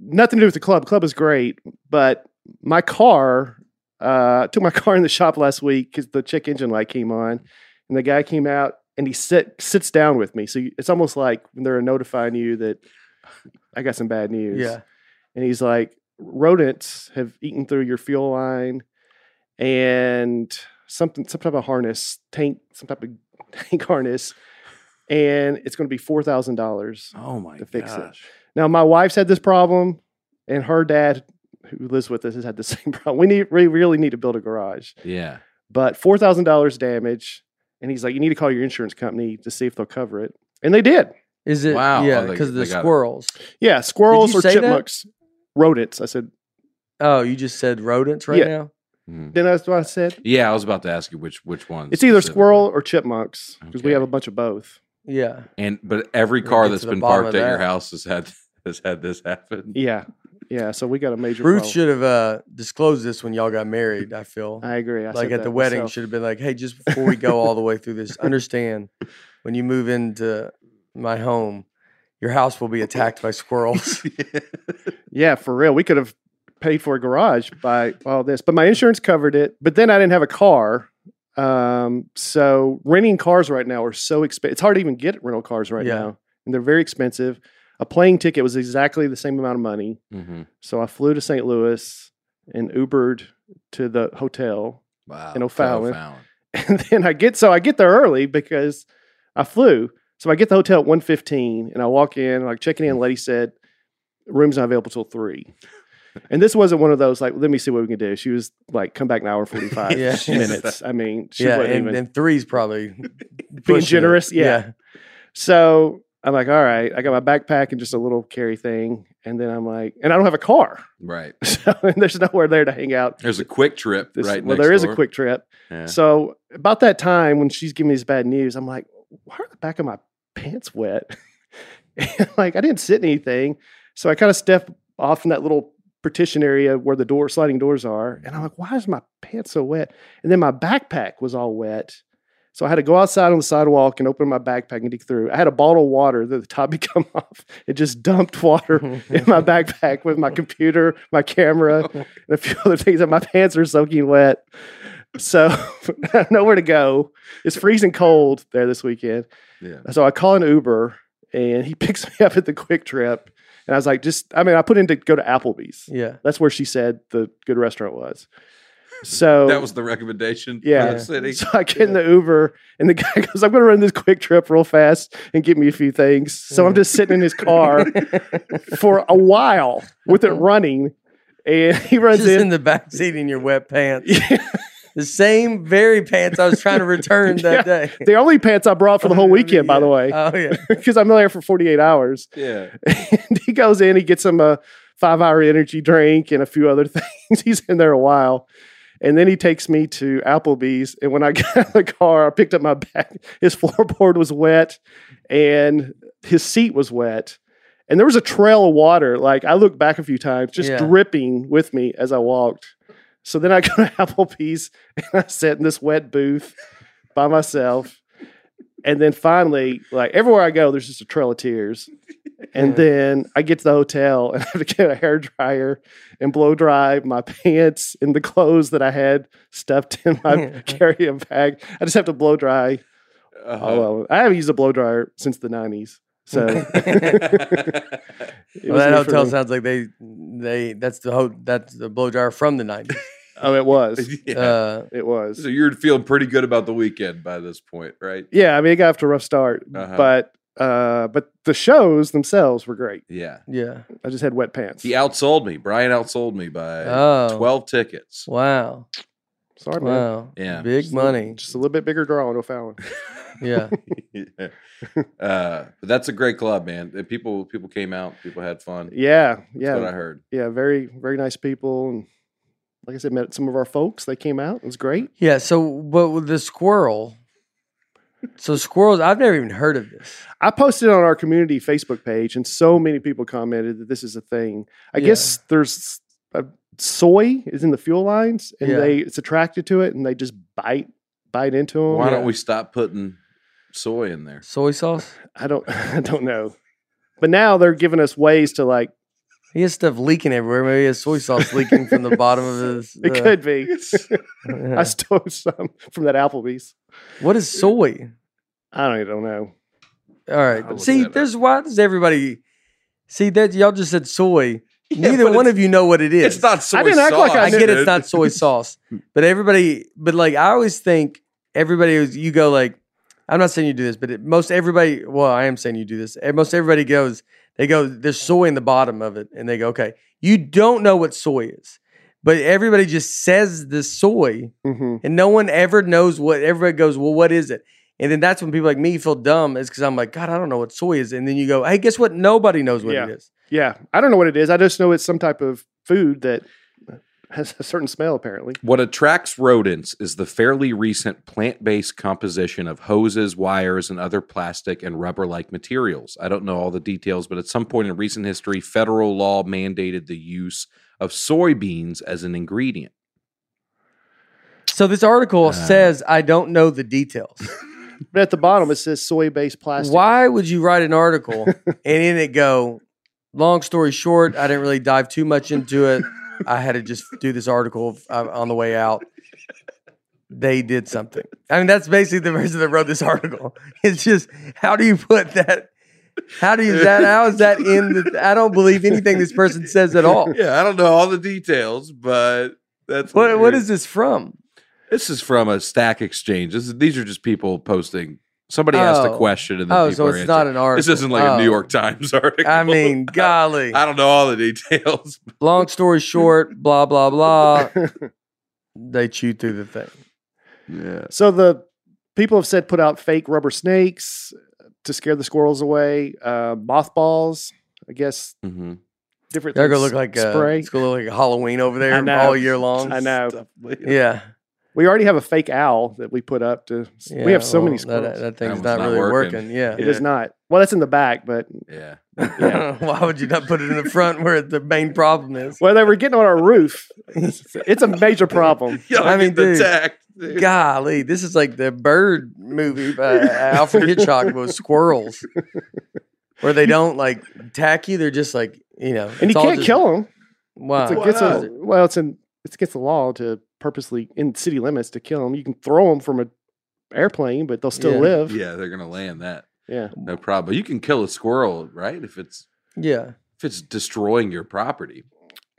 nothing to do with the club. Club was great, but my car uh, took my car in the shop last week because the check engine light came on, and the guy came out and he sit sits down with me. So you- it's almost like when they're notifying you that I got some bad news. yeah. and he's like, rodents have eaten through your fuel line, and something some type of harness tank, some type of tank harness, and it's going to be four thousand dollars. Oh my To fix it. gosh. Now, my wife's had this problem, and her dad, who lives with us, has had the same problem. We need, we really need to build a garage, Yeah. but four thousand dollars damage, and he's like, you need to call your insurance company to see if they'll cover it, and they did. Is it? Wow. Yeah, Oh, because of the they got it. squirrels. Yeah, squirrels or say that? chipmunks, rodents. I said, Oh, you just said rodents right Yeah. now. Mhm. then that's what I said. Yeah, I was about to ask you which which one. It's either squirrel or chipmunks because we have a bunch of both. Yeah. And but every car that's been parked of at your house has had has had this happen. Yeah, yeah. So we got a major. Ruth problem. should have uh, disclosed this when y'all got married. I feel I agree. I like at the wedding myself. should have been like, hey, just before we go all the way through this, understand when you move into my home, your house will be attacked by squirrels. Yeah, for real. We could have paid for a garage by all this, but my insurance covered it. But then I didn't have a car. Um, so renting cars right now are so expensive. It's hard to even get rental cars right Yeah. now, and they're very expensive. A plane ticket was exactly the same amount of money. hmm So I flew to St. Louis and Ubered to the hotel. Wow. In O'Fallon. And then I get so I get there early because I flew. So I get the hotel at 115 and I walk in, like checking in, lady said, room's not available till three. And this wasn't one of those like, let me see what we can do. She was like, come back an hour and 45 Yeah. minutes. I mean, she yeah, and, even and three's probably being generous. Yeah. So I'm like, all right, I got my backpack and just a little carry thing. And then I'm like, and I don't have a car. Right. So and there's nowhere there to hang out. There's a QuikTrip This, right well, there is door. a QuikTrip. Yeah. So about that time when she's giving me this bad news, I'm like, why are the back of my pants wet? like I didn't sit in anything. So I kind of step off in that little partition area where the door sliding doors are. And I'm like, why is my pants so wet? And then my backpack was all wet. So I had to go outside on the sidewalk and open my backpack and dig through. I had a bottle of water that the top had come off. It just dumped water in my backpack with my computer, my camera, and a few other things. And my pants are soaking wet. So nowhere to go. It's freezing cold there this weekend. Yeah. So I call an Uber and he picks me up at the QuikTrip. And I was like, just, I mean, I put in to go to Applebee's. Yeah. That's where she said the good restaurant was. So That was the recommendation. for Yeah. the city. so I get in the Uber, and the guy goes, "I'm going to run this QuikTrip real fast and get me a few things." So I'm just sitting in his car for a while with it running, and he runs Just in in. the back seat in your wet pants. Yeah, The same very pants I was trying to return that day. the only pants I brought for the whole weekend, by the way, Oh yeah. because I'm there for 48 hours. Yeah. And he goes in, he gets him a five hour energy drink and a few other things. He's in there a while. And then he takes me to Applebee's. And when I got out of the car, I picked up my bag. His floorboard was wet and his seat was wet. And there was a trail of water. Like I looked back a few times, just Yeah. dripping with me as I walked. So then I go to Applebee's and I sat in this wet booth by myself. And then finally, like everywhere I go, there's just a trail of tears. And then I get to the hotel and I have to get a hair dryer and blow dry my pants and the clothes that I had stuffed in my carry-on bag. I just have to blow dry Uh-huh. it. I haven't used a blow dryer since the '90s, so Well, that hotel sounds like they they that's the ho- that's the blow dryer from the nineties. Oh, it was. yeah. Uh, It was. so you're feeling pretty good about the weekend by this point, right? Yeah, I mean, it got off to a rough start, Uh-huh. but uh, but the shows themselves were great. Yeah. yeah. I just had wet pants. He outsold me. Brian outsold me by Oh. 12 tickets. Wow. Sorry, man. Wow. Yeah. Big Just a little- money. Just a little bit bigger draw on O'Fallon. Yeah. Yeah. uh, but that's a great club, man. And People people came out. People had fun. Yeah, That's what yeah, I heard. yeah. Very, very nice people, and like I said, met some of our folks. They came out. It was great. Yeah. So, but with the squirrel, so squirrels, I've never even heard of this. I posted on our community Facebook page, and so many people commented that this is a thing. I Yeah. guess there's a, soy is in the fuel lines, and Yeah. they it's attracted to it, and they just bite bite into them. Why yeah. don't we stop putting soy in there? Soy sauce? I don't I don't know, but now they're giving us ways to like. He has stuff leaking everywhere. Maybe he has soy sauce leaking from the bottom of his. It uh, could be. yeah. I stole some from that Applebee's. What is soy? I don't even know. All right. But see, that up. there's why does everybody see that y'all just said soy. Yeah, Neither one of you know what it is. It's not soy I didn't act like I I knew- get it's not soy sauce, but everybody, but like I always think everybody is. You go like, I'm not saying you do this, but it, most everybody. Well, I am saying you do this. eh, Most everybody goes. They go. There's soy in the bottom of it, and they go, okay. You don't know what soy is, but everybody just says the soy, hmm and no one ever knows what. Everybody goes, well, what is it? And then that's when people like me feel dumb, is because I'm like, God, I don't know what soy is. And then you go, hey, guess what? Nobody knows what Yeah. it is. Yeah, I don't know what it is. I just know it's some type of food that has a certain smell. Apparently, What attracts rodents is the fairly recent plant based composition of hoses, wires, and other plastic and rubber like materials. I don't know all the details, but at some point in recent history, federal law mandated the use of soybeans as an ingredient. So this article Uh. says I don't know the details. but at the bottom it says soy-based plastic. Why would you write an article and in it go, long story short, I didn't really dive too much into it. I had to just do this article uh, on the way out. They did something. I mean, that's basically the person that wrote this article. It's just, how do you put that? How do you that? How is that in the? I don't believe anything this person says at all. Yeah, I don't know all the details, but that's What what is this from? This is from a Stack Exchange. This is, these are just people posting. Somebody asked a Oh. question, and then Oh, people so are it's not answering. an article. This isn't like Oh. a New York Times article. I mean, golly. I don't know all the details. Long story short, blah blah blah. They chewed through the thing. Yeah. So the people have said put out fake rubber snakes to scare the squirrels away. Uh, mothballs, I guess. Mm-hmm. Different. Things. They're gonna look like uh, spray. it's gonna look like Halloween over I there know. all year long. I know. Yeah, We already have a fake owl that we put up to. we have so many well, uh, squirrels. That, that thing's one's not, not really working. working. Yeah. It is not. Well, that's in the back, but Yeah. Yeah. Why would you not put it in the front where the main problem is? well, they were getting on our roof. It's a major problem. Y'all I mean, get dude. attacked. dude. Golly, this is like the bird movie by uh, Alfred Hitchcock with squirrels, where they don't like attack you; they're just like you know. And you can't just- kill them. Wow. It's against Wow. the- well, it's in it's against the law to purposely in city limits to kill them. You can throw them from an airplane, but they'll still Yeah. live. Yeah, they're gonna land that. Yeah. No problem. But you can kill a squirrel, right? If it's Yeah. if it's destroying your property.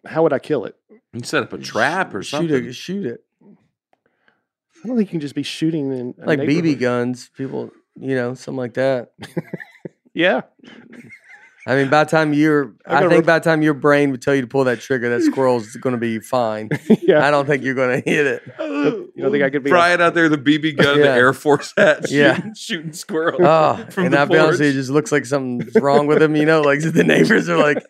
How would I kill it? You set up a trap or shoot something. It, shoot it. I don't think you can just be shooting in a Like BB guns, people, you know, something like that. Yeah. I mean, by the time you're, I I, think rep- by the time your brain would tell you to pull that trigger, that squirrel's going to be fine. yeah. I don't think you're going to hit it. You don't think I could be a- Brian out there, the BB gun, the Air Force hat, shooting, Yeah. shooting squirrels. Oh, From and I'll be honest it just looks like something's wrong with him. You know, like the neighbors are like,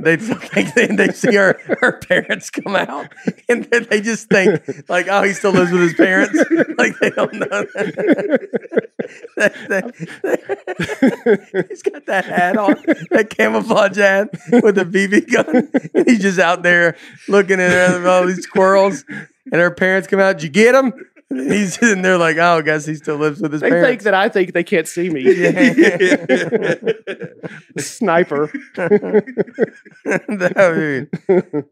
And they think they, they see her her parents come out, and then they just think like, oh, he still lives with his parents. Like they don't know. That, that- he's got that hat on, that camouflage hat with a BB gun, and he's just out there looking at all these squirrels. And her parents come out. Did you get him? He's sitting they're like, oh, I guess he still lives with his They parents. think that I think they can't see me. Sniper. I mean,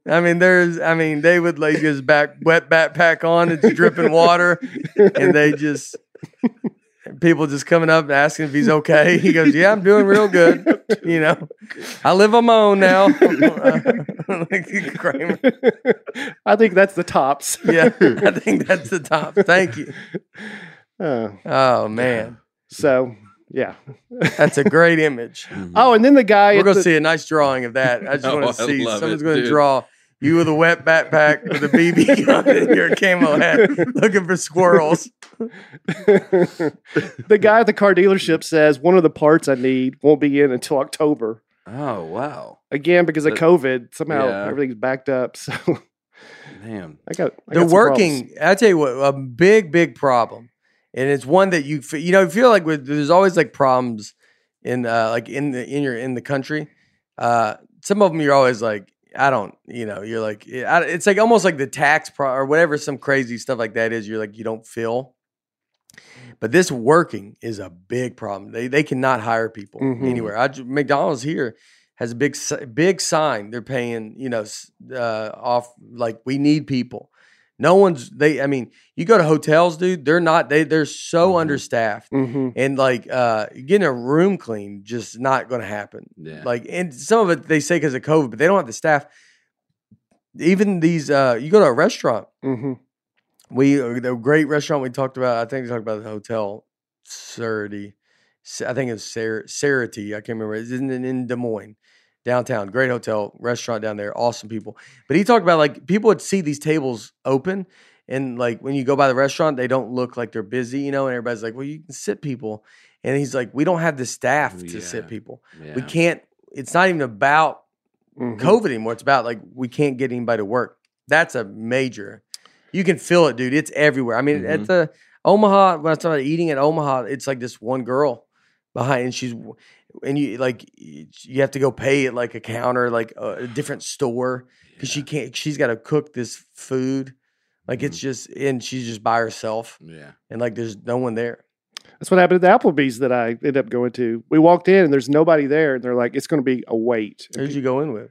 I mean, there's, I mean, they would like his back wet backpack on, it's dripping water, and they just people just coming up and asking if he's okay. He goes, "Yeah, I'm doing real good. You know, I live on my own now." I think that's the tops. Yeah, I think that's the top. Thank you. Uh, Oh man, so yeah. that's a great image. Mhm. Oh, and then the guy. We're gonna the- see a nice drawing of that. I just Oh, want to see love someone's it, going to dude. draw you with a wet backpack with a BB gun and your camo hat, looking for squirrels. the guy at the car dealership says one of the parts I need won't be in until October. Oh wow, Again, because of That- COVID, somehow yeah. everything's backed up. So man. I got I They're got some working. I tell you what, a big, big problem, and it's one that you you know feel like with, there's always like problems in uh, like in the in your in the country. Uh, some of them you're always like, I don't, you know, you're like, it's like almost like the tax pro or whatever some crazy stuff like that is. You're like, you don't feel. But this working is a big problem. They they cannot hire people Mhm. anywhere. I, McDonald's here has a big big sign. They're paying you know uh, off like we need people. No one's they. I mean, you go to hotels, dude. They're not. They they're so Mhm. understaffed Mhm. and like uh getting a room clean just not going to happen. Yeah. Like and some of it they say because of COVID, but they don't have the staff. Even these, uh you go to a restaurant. Mhm. We uh, the great restaurant we talked about. I think we talked about the hotel, Surety. I think it's Sarity. I can't remember. It's in, in Des Moines, downtown. Great hotel, restaurant down there. Awesome people. But he talked about like people would see these tables open, and like when you go by the restaurant, they don't look like they're busy, you know. And everybody's like, "Well, you can sit people," and he's like, "We don't have the staff to sit people. yeah. We can't. It's not even about Mhm. COVID anymore. It's about like we can't get anybody to work. That's a major. You can feel it, dude. It's everywhere. I mean, at Mhm. the Omaha, when I started eating at Omaha, it's like this one girl behind, and she's and you like you have to go pay at like a counter, like a, a different store, because she can't. She's got to cook this food. Like it's mm-hmm. just, and she's just by herself, Yeah. and like there's no one there. That's what happened at the Applebee's that I ended up going to. We walked in and there's nobody there, and they're like, "It's going to be a wait." Who'd you go in with?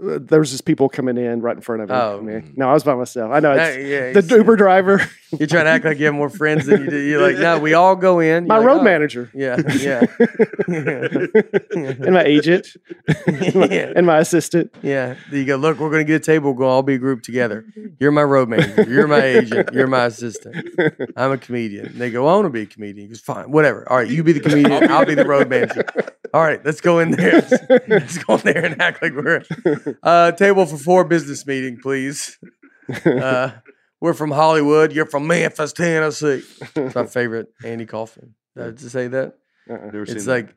Uh, there was just people coming in right in front of me. Oh. Mean, no, I was by myself. I know Uh, it's yeah, the Uber driver, You're trying to act like you have more friends than you do. You're like, no, we all go in. my You're like, road "Oh." manager, Yeah, yeah. and my agent, and, my, Yeah. and my assistant. Yeah. You go, look, we're going to get a table. We'll all be grouped together. You're my road manager. You're my agent. You're my assistant. I'm a comedian. And they go, I want to be a comedian. He goes, fine, whatever. All right, you be the comedian. I'll be the road manager. All right, let's go in there. Let's go in there and act like we're uh, table for four business meeting, please. Uh, we're from Hollywood. You're from Memphis, Tennessee. It's my favorite Andy Kaufman. Did I just say that? Uh-uh. Never seen It's that. like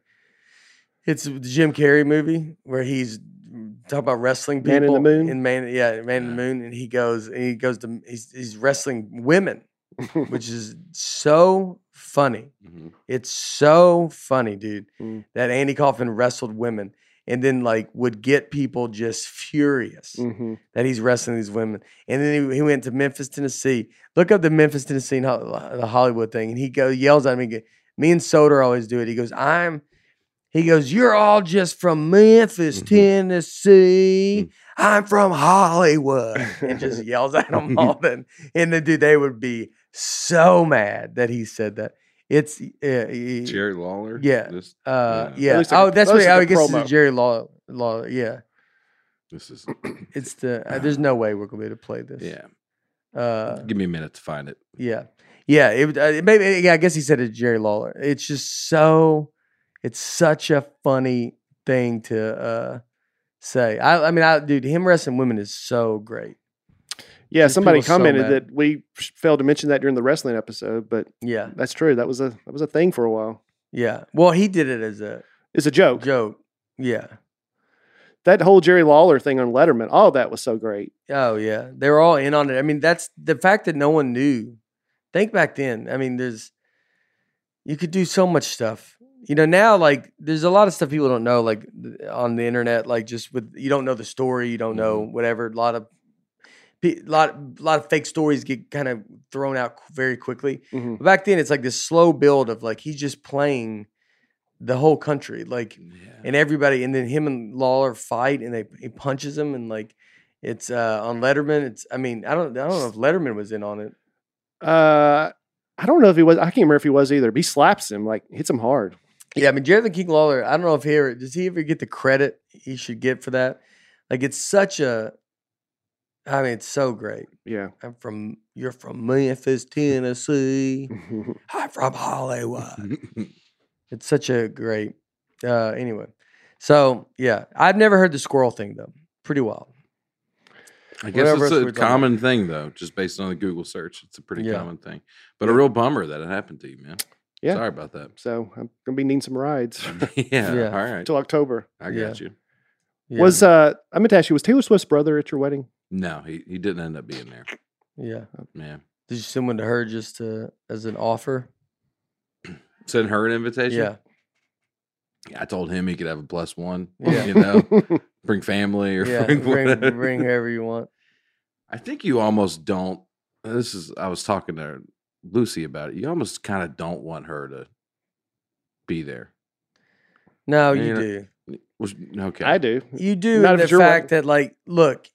it's the Jim Carrey movie where he's talking about wrestling people Man in the Moon? in Man, yeah, Man in the Moon, and he goes and he goes to he's, he's wrestling women, which is so funny. Mhm. It's so funny, dude, Mm. that Andy Kaufman wrestled women and then like would get people just furious Mhm. that he's wrestling these women. And then he, he went to Memphis, Tennessee. Look up the Memphis, Tennessee, the Hollywood thing. And he go yells at me. Me and Soder always do it. He goes, I'm, he goes, You're all just from Memphis, Mhm. Tennessee. I'm from Hollywood. And just yells at them all. Then, and then, dude, they would be so mad that he said that. It's, uh, he- Jerry Lawler. Yeah. This, uh, Yeah. yeah. Like Oh, that's at what I guess it's promo. Jerry Lawler. Law. Yeah. this is. It's the, uh, there's no way we're going to be able to play this. Yeah. Uh, Give me a minute to find it. yeah, yeah. It, uh, it maybe yeah. I guess he said it's Jerry Lawler. It's just so. It's such a funny thing to uh, say. I, I mean, I, dude, him wrestling women is so great. Yeah, These somebody people so commented that we failed to mention that during the wrestling episode, but Yeah, that's true. That was a that was a thing for a while. yeah. Well, he did it as a It's a joke. joke. Yeah, that whole Jerry Lawler thing on Letterman, all that was so great. Oh yeah, they were all in on it. I mean, that's the fact that no one knew. Think back then. I mean, there's you could do so much stuff. You know, now like there's a lot of stuff people don't know, like on the internet, like just with you don't know the story, you don't know mm-hmm. whatever. A lot of a lot, lot of fake stories get kind of thrown out very quickly. Mhm. But back then, it's like this slow build of like he's just playing the whole country, like Yeah. and everybody, and then him and Lawler fight, and they he punches him, and like it's uh on Letterman. It's I mean I don't I don't know if Letterman was in on it. Uh, I don't know if he was. I can't remember if he was either. But he slaps him like hits him hard. Yeah, I mean Jerry the King Lawler. I don't know if he ever does he ever get the credit he should get for that. Like it's such a, I mean it's so great. Yeah. I'm from you're from Memphis, Tennessee. I'm from Hollywood. It's such a great. Uh, anyway, so yeah, I've never heard the squirrel thing though. Pretty wild. I guess Whatever it's a we're talking about. common thing though, just based on the Google search. It's a pretty Yeah. common thing. But a real bummer that it happened to you, man. Yeah. Sorry about that. so I'm gonna be needing some rides yeah, Yeah. All right. until October. I Yeah. got you. Yeah. Was uh, I meant to ask you, was Taylor Swift's brother at your wedding? No, he, he didn't end up being there. yeah? Uh, Man. Did you send one to her just to, as an offer? Send her an invitation. Yeah. Yeah. I told him he could have a plus one. Yeah. You know, bring family or Yeah. bring, Bring, bring whoever you want. I think you almost don't. This is. I was talking to Lucy about it. You almost kind of don't want her to be there. No, you you know- do. Was- Okay. I do. You do Not in the fact wedding. that like, look,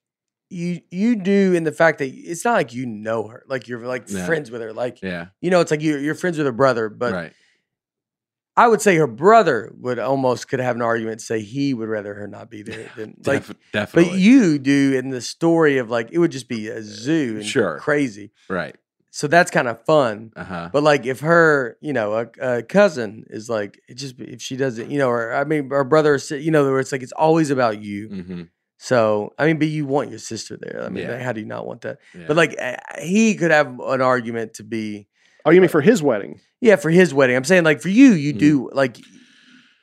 you you do in the fact that it's not like you know her, like you're like Yeah. friends with her, like Yeah. you know, it's like you're you're friends with her brother, but right. I would say her brother would almost could have an argument say he would rather her not be there than like. Def- definitely. But you do in the story of like it would just be a zoo and Sure. crazy. right. So that's kind of fun. Uh huh. But like if her, you know, a, a cousin is like, it just if she doesn't, you know, or I mean, her brother, you know, where it's like it's always about you. Mm-hmm. So I mean, but you want your sister there. I mean, Yeah. like, how do you not want that? Yeah. But like uh, he could have an argument to be, Oh, you mean for his wedding? yeah, for his wedding. I'm saying like for you, you Mhm. do like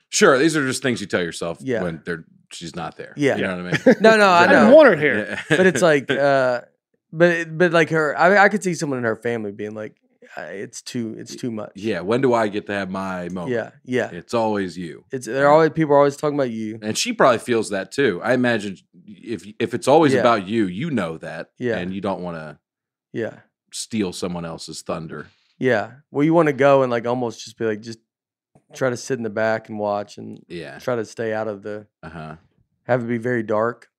sure, these are just things you tell yourself Yeah. when they're she's not there. Yeah. You know what I mean? no, no, I I didn't want her here. Yeah. but it's like, uh, but but like her, I I could see someone in her family being like, it's too, it's too much. yeah. When do I get to have my moment? yeah, yeah. It's always you. It's they're always people are always talking about you. And she probably feels that too. I imagine if if it's always Yeah. about you, you know that, Yeah. and you don't want to Yeah, steal someone else's thunder. yeah. Well, you want to go and like almost just be like, just try to sit in the back and watch and Yeah. try to stay out of the Uh huh. have it be very dark.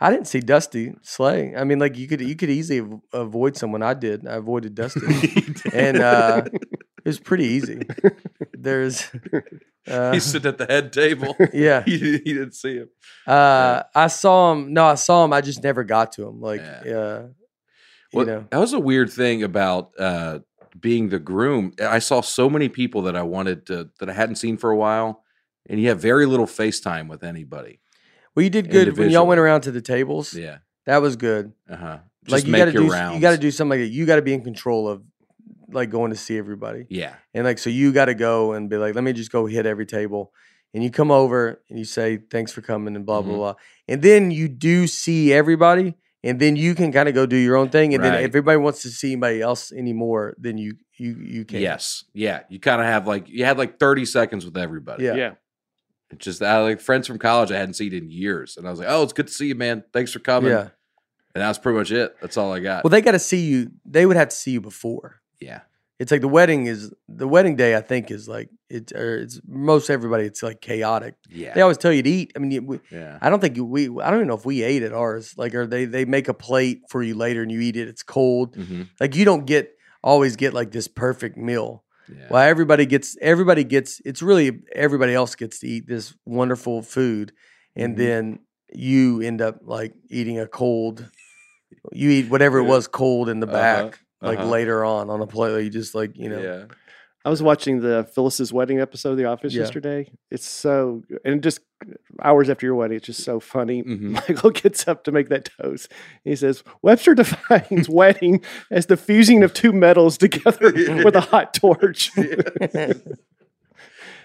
I didn't see Dusty Slay. I mean, like you could you could easily avoid someone. I did. I avoided Dusty. and uh, it was pretty easy. There's, uh, he's sitting at the head table. yeah. he, he didn't see him. Uh, I saw him. No, I saw him. I just never got to him. Like, Yeah. uh, Well, you know, that was a weird thing about uh, being the groom. I saw so many people that I wanted to that I hadn't seen for a while, and you have very little FaceTime with anybody. Well, you did good when y'all went around to the tables. Yeah. That was good. Uh huh. Like you make got to your do, rounds. you got to do something like that. You got to be in control of, like, going to see everybody. Yeah. And like, so you got to go and be like, let me just go hit every table. And you come over and you say, thanks for coming and blah, blah, Mhm. blah. And then you do see everybody. And then you can kind of go do your own thing. And then Right. if everybody wants to see anybody else anymore, then you, you, you can. Yes. Yeah. You kind of have like you had like thirty seconds with everybody. Yeah. yeah. It's just I like friends from college I hadn't seen in years, and I was like, "Oh, it's good to see you, man. Thanks for coming." Yeah. And that's pretty much it. That's all I got. Well, they got to see you. They would have to see you before. yeah. It's like the wedding is the wedding day. I think is like it. Or it's most everybody. It's like chaotic. Yeah. They always tell you to eat. I mean, you- we, yeah. I don't think you- we. I don't even know if we ate at ours. Like, or they they make a plate for you later and you eat it. It's cold. hmm Like you don't get always get like this perfect meal. Yeah. Well, everybody gets. Everybody gets. It's really everybody else gets to eat this wonderful food, and Mhm. then you end up like eating a cold. You eat whatever it was cold in the Uh-huh, back, like uh-huh. later on on a plate. You just like you know. Yeah. I was watching the Phyllis's wedding episode of The Office Yeah. yesterday. It's so, and just hours after your wedding, it's just so funny. Mhm. Michael gets up to make that toast. He says, Webster defines wedding as the fusing of two metals together with a hot torch.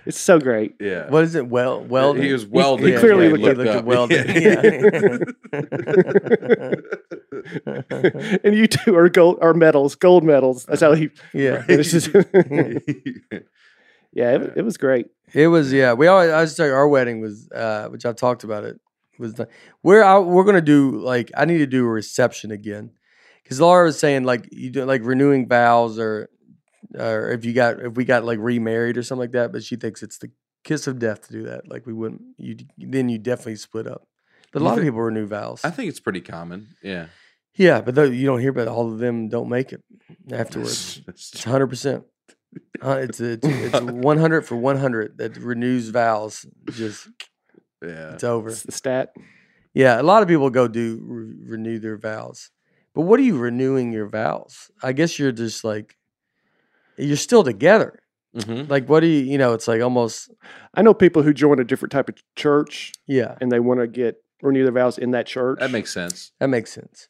It's so great. Yeah. What is it? Well, welding. He was welding. he clearly yeah, looked he up- looked at up. welding. Yeah. and you two are gold are medals, gold medals. That's how he yeah. finishes. yeah, it, it was great. It was yeah. We always I was like our wedding was uh which I've talked about it was the, we're out we're gonna do like I need to do a reception again because Laura was saying like you do like renewing vows or or if you got if we got like remarried or something like that, but she thinks it's the kiss of death to do that. Like we wouldn't you then you definitely split up. But a lot of people renew vows. I think it's pretty common. Yeah. yeah, but though you don't hear about all of them don't make it afterwards. It's hundred percent. Uh, it's it's it's one hundred for one hundred that renews vows. Just yeah. it's over. It's the stat. Yeah, a lot of people go do re- renew their vows, but what are you renewing your vows? I guess you're just like you're still together. Mhm. Like, what do you? You know, it's like almost I know people who join a different type of church yeah. and they want to get renew their vows in that church. That makes sense. That makes sense.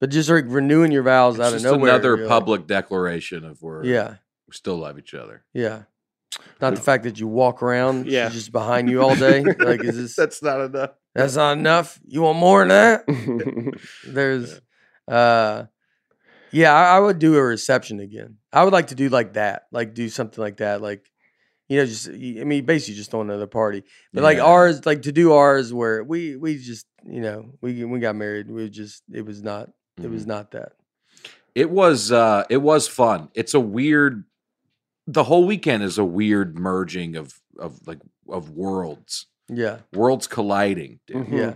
But just like renewing your vows It's out of just nowhere. another you're public declaration of we're yeah, we still love each other. yeah. Not the fact that you walk around, Yeah. she's just behind you all day. like, is this That's not enough. that's not enough? You want more than that? There's, uh, yeah, I, I would do a reception again. I would like to do like that, like do something like that, like you know, just I mean, basically just throw another party. But like ours, like to do ours where we we just you know we we got married. We just it was not it was Mhm. not that. It was uh it was fun. It's a weird the whole weekend is a weird merging of of like of worlds. Yeah, Worlds colliding, dude. Mhm. yeah,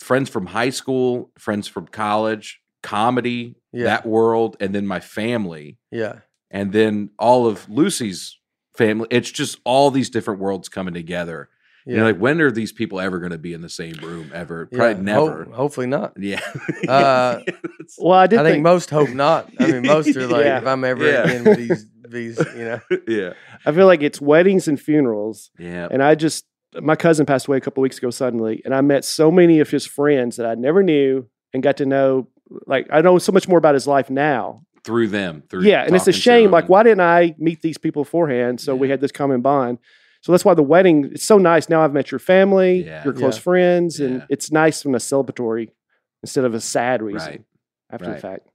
Friends from high school, friends from college, comedy, Yeah. that world, and then my family, yeah, and then all of Lucy's family. It's just all these different worlds coming together. yeah. You're like, when are these people ever going to be in the same room ever? Yeah, Probably ho- never. hopefully not. Yeah. Uh, well, I did I think think, most hope not. I mean, most are like, Yeah. if I'm ever Yeah. again with these these, you know, yeah. I feel like it's weddings and funerals, Yeah. and I just my cousin passed away a couple weeks ago suddenly, and I met so many of his friends that I never knew and got to know. Like I know so much more about his life now. Through them. Through yeah, and it's a shame. Like, why didn't I meet these people beforehand? So we had this common bond. So that's why the wedding it's so nice. Now I've met your family, Yeah. your close Yeah. friends, and Yeah. it's nice from a celebratory instead of a sad reason Right. after the fact.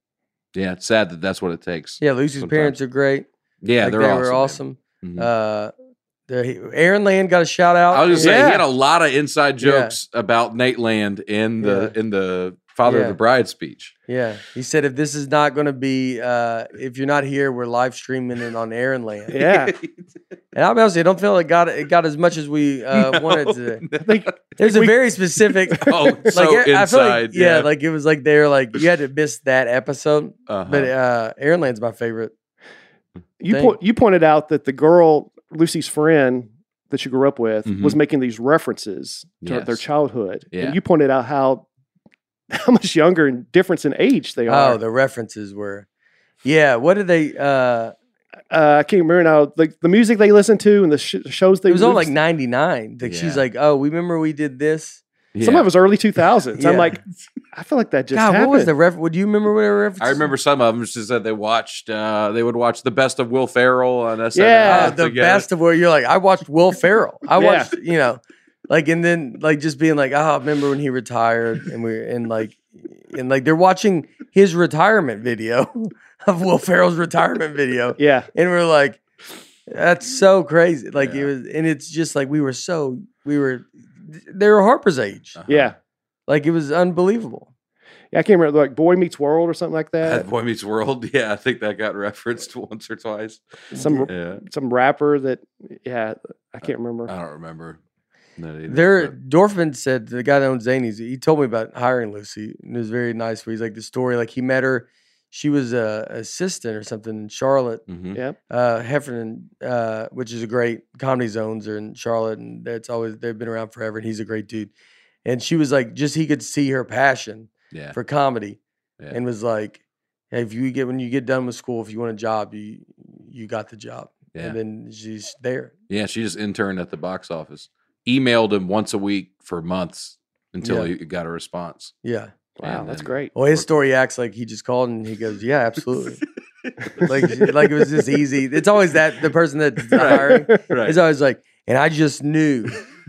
Yeah. It's sad that that's what it takes. yeah. Lucy's Sometimes. parents are great. Yeah. like, they're they awesome. were man. awesome. Mhm. Uh, the, Aaron Land got a shout out. I was just saying Yeah. he had a lot of inside Yeah. jokes about Nateland in the in the Father Yeah. of the Bride speech. Yeah, he said if this is not going to be, uh, if you're not here, we're live streaming it on Aaron Land. Yeah. And I'll be honest, with you, I don't feel it got it got as much as we uh, wanted to. I think There's a very specific. oh, so like I- I feel like inside. yeah, like it was like they're like you had to miss that episode. uh But uh, Aaron Land's my favorite. you po- you pointed out that the girl Lucy's friend that you grew up with was Mhm. making these references to their childhood, Yeah. and you pointed out how how much younger and difference in age they are. Oh, the references were, yeah. What did they? uh uh, I can't remember now. Like the music they listened to and the sh- shows they It was all like '99. Like she's like, oh, we remember we did this. some of it was early two thousands. I'm like, I feel like that just God, happened. what was the ref? Would you remember what reference? I remember some of them just said they watched. uh They would watch the best of Will Ferrell on SNL. Yeah. Uh, the together. best of where you're like, I watched Will Ferrell. I Yeah. watched, you know, like, and then like just being like, oh, I remember when he retired, and we're and like, and like they're watching his retirement video of Will Ferrell's retirement video, yeah, and we're like, that's so crazy. Like Yeah. it was, and it's just like we were so we were, they were Harper's age. Uh-huh. yeah, Like it was unbelievable. yeah. I can't remember like Boy Meets World or something like that. At Boy Meets World. Yeah, I think that got referenced once or twice. Some Yeah, some rapper that yeah, I can't remember. I don't remember. That There, but- Dorfman said the guy that owns Zanies. He told me about hiring Lucy, and it was very nice. Where he's like the story, like he met her, she was a assistant or something in Charlotte. Mhm. Yeah, Uh, Heffernan, uh, which is a great comedy zones, are in Charlotte, and that's always they've been around forever. And he's a great dude. And she was like, just he could see her passion Yeah, for comedy, yeah. and was like, hey, if you get when you get done with school, if you want a job, you you got the job. yeah. And then she's there. Yeah, she just interned at the box office. Emailed him once a week for months until Yeah. he got a response. Yeah. wow, And that's then- great. Well, his story acts like he just called and he goes, "Yeah, absolutely." like like it was just easy. It's always that the person that's hiring. Right. It's always like, and I just knew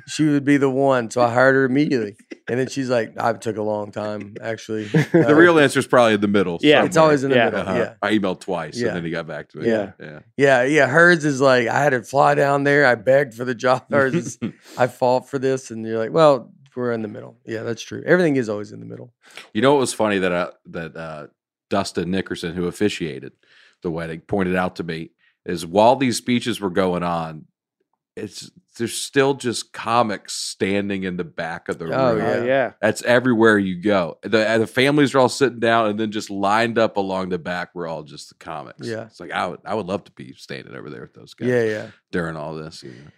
she would be the one, so I hired her immediately. And then she's like, I took a long time actually. the Uh, real answer is probably in the middle. Yeah. It's always in the Yeah. middle. Uh-huh. Yeah. I emailed twice Yeah. and then he got back to me. Yeah. Yeah. Yeah, yeah. Hers is like I had to fly down there. I begged for the job. Hers is I fought for this, and you're like, well, we're in the middle. Yeah, that's true. Everything is always in the middle. You know what was funny that uh, that uh, Dustin Nickerson, who officiated the wedding, pointed out to me is while these speeches were going on, it's there's still just comics standing in the back of the Oh, room. Oh, Yeah. yeah. That's everywhere you go. The uh, the families are all sitting down, and then just lined up along the back were all just the comics. Yeah. it's like I would I would love to be standing over there with those guys. Yeah, yeah. during all this. You know?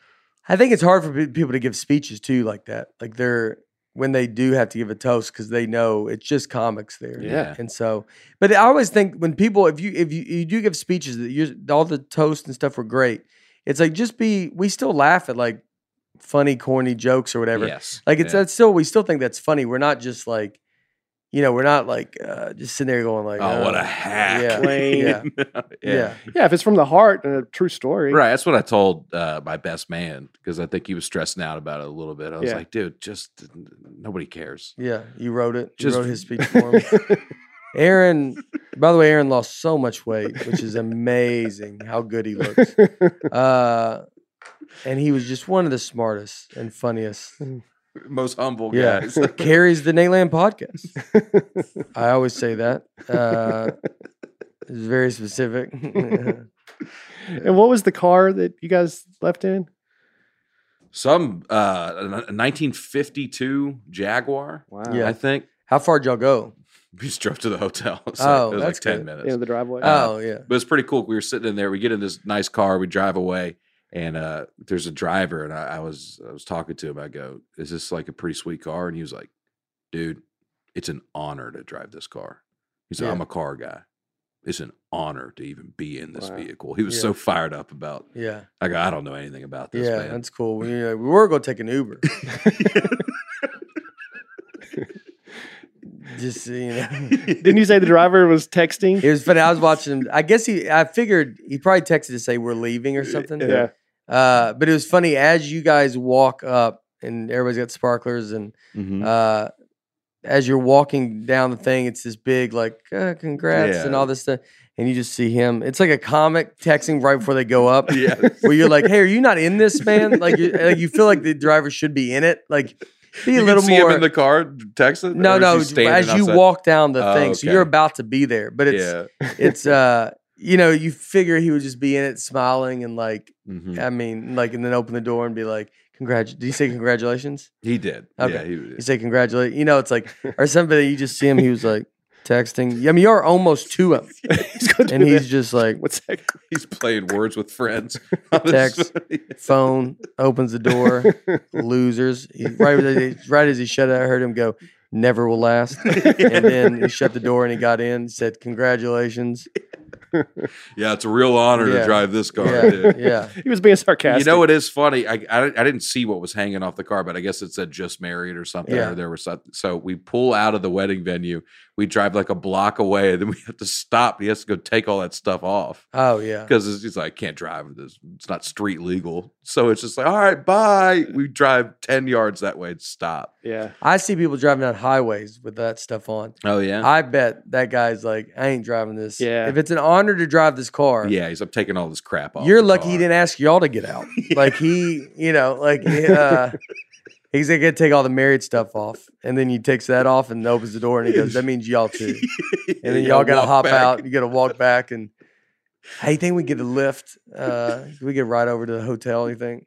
I think it's hard for people to give speeches too like that. Like they're when they do have to give a toast because they know it's just comics there. Yeah. And so, but I always think when people, if you if you, you do give speeches that you all the toast and stuff were great, it's like just be. We still laugh at like funny, corny jokes or whatever. Yes, Like it's yeah. that's still we still think that's funny. We're not just like, you know, we're not like uh, just sitting there going like, oh, what uh, a hack! Yeah, Lame. yeah, yeah. yeah, Yeah, if it's from the heart and a true story. Right. That's what I told uh, my best man because I think he was stressing out about it a little bit. I was Yeah. like, dude, just nobody cares. yeah. You wrote it. You Just- wrote his speech for him. Aaron, by the way, Aaron lost so much weight, which is amazing how good he looks. Uh, and he was just one of the smartest and funniest. Most humble Yeah. guys. Carries the Nateland podcast. I always say that. Uh, it's very specific. and what was the car that you guys left in? Some uh, a 1952 Jaguar, Wow. Yeah. I think. How far would y'all go? We just drove to the hotel. So Oh, it was that's like 10 good. minutes. In the driveway. Uh, oh yeah. But it's pretty cool. We were sitting in there. We get in this nice car. We drive away, and uh, there's a driver. And I, I was I was talking to him. I go, "Is this like a pretty sweet car?" And he was like, "Dude, it's an honor to drive this car." He said, Yeah. "I'm a car guy. It's an honor to even be in this Wow. vehicle." He was Yeah. so fired up about. Yeah. I go, "I don't know anything about this, Yeah, man." that's cool. We, uh, we were going to take an Uber. Just you know, Didn't you say the driver was texting? it was funny. I was watching him. I guess he. I figured he probably texted to say we're leaving or something. Yeah. Uh, but it was funny as you guys walk up and everybody's got sparklers and Mhm. uh, as you're walking down the thing, it's this big like uh, congrats and all this stuff, and you just see him. It's like a comic texting right before they go up. yeah. where you're like, "Hey, are you not in this, man?" Like, you, like you feel like the driver should be in it. Like, be a You little see more. him in the car texting. no, no. As you walk down the Oh, thing, so you're about to be there, but it's yeah. it's uh, you know, you figure he would just be in it, smiling and like, Mhm. I mean, like, and then open the door and be like, "Congrat." Did he say congratulations? He did. Okay. Yeah, he, He said congratulate. You know, it's like, or somebody you just see him. He was like texting. I mean, you're almost to him, he's going to and he's just like, What's that? he's playing words with friends. Text. phone opens the door. losers. He, right, as he- right as he shut it, I heard him go, "Never will last." and then he shut the door and he got in. Said, "Congratulations." yeah, it's a real honor Yeah. to drive this car. Yeah, dude. yeah, He was being sarcastic. You know, it is funny. I, I I didn't see what was hanging off the car, but I guess it said just married or something. Yeah. Or there was something. So we pull out of the wedding venue. We drive like a block away, and then we have to stop. He has to go take all that stuff off oh yeah, because he's like, I can't drive this. It's not street legal. So it's just like, all right, bye. We drive ten yards that way and stop. Yeah. I see people driving down highways with that stuff on. Oh yeah, I bet that guy's like, "I ain't driving this." Yeah. If it's an honor to drive this car, yeah. He's I'm taking all this crap off. you're the lucky he didn't ask y'all to get out. Like he, you know, like uh, he's gonna take all the married stuff off, and then he takes that off and opens the door and he goes, "That means y'all too." And then You y'all gotta hop back. out. You gotta walk back and. Hey, you think we get a lift? Uh, can we get right over to the hotel? You think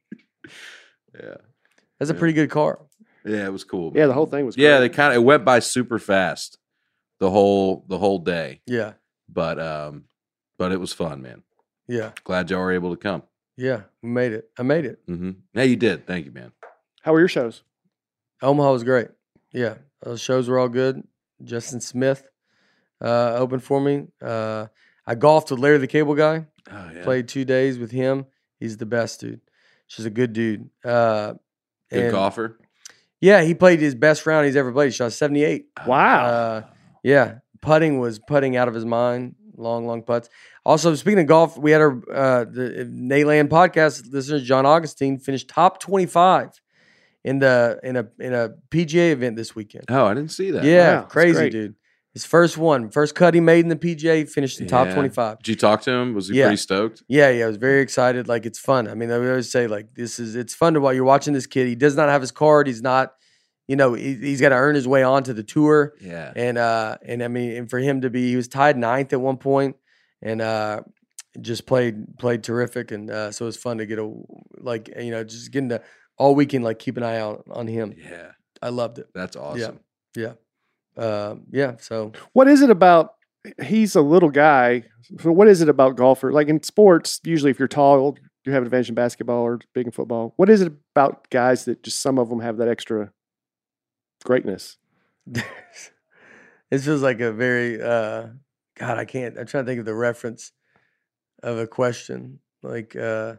Yeah, that's a pretty good car? yeah. It was cool. Yeah, the whole thing was Yeah, they kind of it went by super fast the whole the whole day, Yeah, but um, but it was fun, man. yeah, Glad y'all were able to come. yeah. We made it. I made it. hmm Yeah, you did. Thank you, man. How were your shows? Omaha was great. Yeah, those shows were all good. Justin Smith uh, opened for me. Uh, I golfed with Larry the Cable Guy. Oh yeah, Played two days with him. He's the best dude. She's a good dude. Uh, good and- golfer. Yeah, he played his best round he's ever played. He shot seventy eight. Wow. Uh, yeah, putting was putting out of his mind. long, long putts. Also, speaking of golf, we had our uh, the Nateland podcast listener John Augenstein finished top twenty five in the in a in a PGA event this weekend. Oh, I didn't see that. Yeah, Wow, crazy dude. His first one, first cut he made in the PGA, finished in top twenty five. Did you talk to him? Was he Yeah. pretty stoked? Yeah, yeah, I was very excited. Like it's fun. I mean, I always say like this is it's fun to while you're watching this kid. He does not have his card. He's not, you know, he, he's got to earn his way onto the tour. Yeah. And uh, and I mean, and for him to be, he was tied ninth at one point, and uh, just played played terrific. And uh, so it was fun to get a like you know just getting to all weekend like keep an eye out on him. Yeah. I loved it. That's awesome. Yeah. Uh, yeah. So What is it about? He's a little guy. So what is it about golfer? Like in sports, usually if you're tall, you have an advantage in basketball or big in football. What is it about guys that just some of them have that extra greatness? this feels like a very uh god i can't i'm trying to think of the reference of a question like uh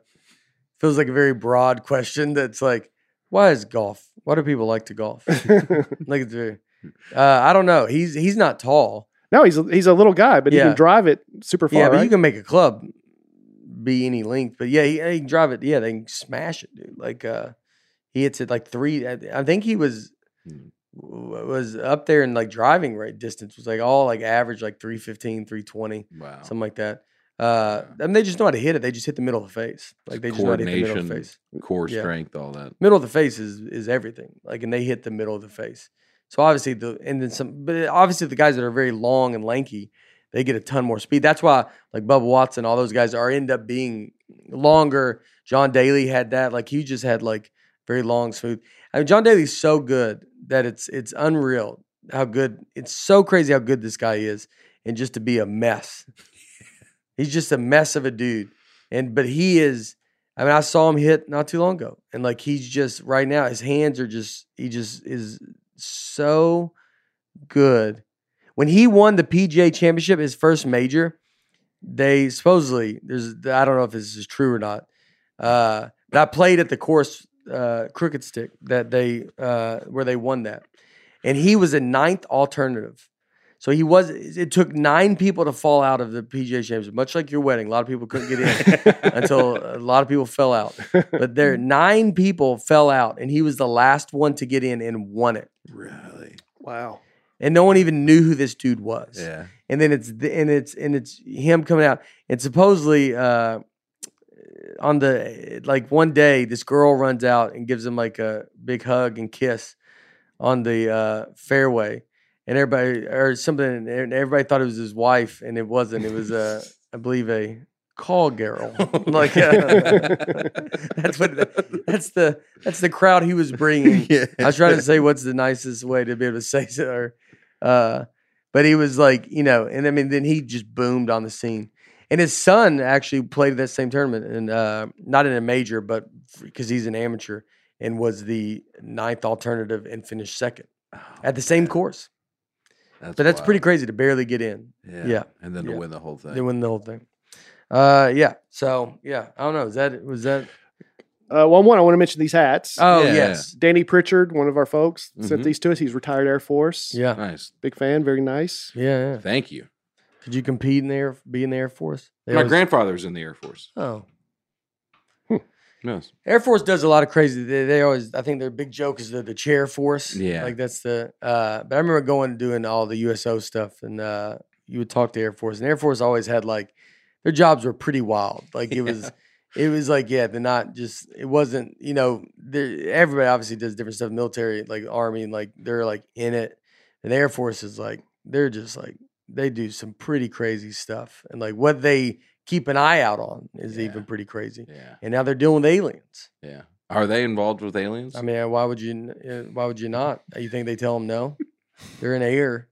feels like a very broad question that's like why is golf why do people like to golf like it's very uh i don't know he's he's not tall no, he's a, he's a little guy, but he Yeah. can drive it super far. yeah but right? you can make a club be any length but yeah he, he can drive it yeah they can smash it dude like uh he hits it like three i, I think he was Hmm. w- was up there in like driving rate distance was like all like average like 315 320 Wow. something like that uh I mean, they just know how to hit it. They just hit the middle of the face. Like they just know how to hit the middle of the face. Core Yeah. strength, all that. middle of the face is is everything. Like and they hit the middle of the face. So obviously the and then some but obviously the guys that are very long and lanky they get a ton more speed. That's why like Bubba Watson all those guys are end up being longer. John Daly had that. Like he just had like very long smooth. I mean John Daly's so good that it's it's unreal how good it's so crazy how good this guy is and just to be a mess he's just a mess of a dude and but he is I mean, I saw him hit not too long ago, and like he's just right now, his hands are just he just is so good. When he won the PGA Championship, his first major, they supposedly there's I don't know if this is true or not, uh, but I played at the course uh, crooked stick that they uh, where they won that, and he was a ninth alternative. So he was. It took nine people to fall out of the PGA Championship, much like your wedding. A lot of people couldn't get in until a lot of people fell out. But there, nine people fell out, and he was the last one to get in and won it. Really? wow. And no one even knew who this dude was. Yeah. And then it's the, and it's and it's him coming out. And supposedly, uh, on the like one day, this girl runs out and gives him like a big hug and kiss on the uh, fairway, and everybody or something, and everybody thought it was his wife, and it wasn't. It was uh, I believe a call girl. like uh, that's what that's the that's the crowd he was bringing. yeah. I was trying to say what's the nicest way to be able to say so, or, uh, but he was like, you know, and I mean, then he just boomed on the scene. And his son actually played at that same tournament, and uh, not in a major, but because he's an amateur, and was the ninth alternative and finished second at the same course. But that's pretty crazy to barely get in. Yeah. yeah, And then yeah. to win the whole thing. They win the whole thing. Uh, yeah. So yeah, I don't know. Is that was that? Uh, well, one, I want to mention these hats. Oh Yeah. yes, Danny Pritchard, one of our folks, sent Mhm. these to us. He's retired Air Force. yeah, Nice. Big fan. Very nice. yeah, yeah. Thank you. Could you compete in the air, be in the Air Force? They My always- grandfather was in the Air Force. Oh, Yes. Air Force does a lot of crazy. They, they always, I think their big joke is the, the chair force. Yeah. like that's the. Uh, but I remember going and doing all the USO stuff, and uh, you would talk to Air Force, and Air Force always had like their jobs were pretty wild. Like it was, it was like yeah, they're not just. It wasn't you know. Everybody obviously does different stuff. Military, like Army, like they're like in it, and Air Force is like they're just like they do some pretty crazy stuff, and like what they keep an eye out on is Yeah. even pretty crazy. Yeah. And now they're dealing with aliens. Yeah. Are they involved with aliens? I mean, why would you? uh, Why would you not? You think they tell them no? They're in air.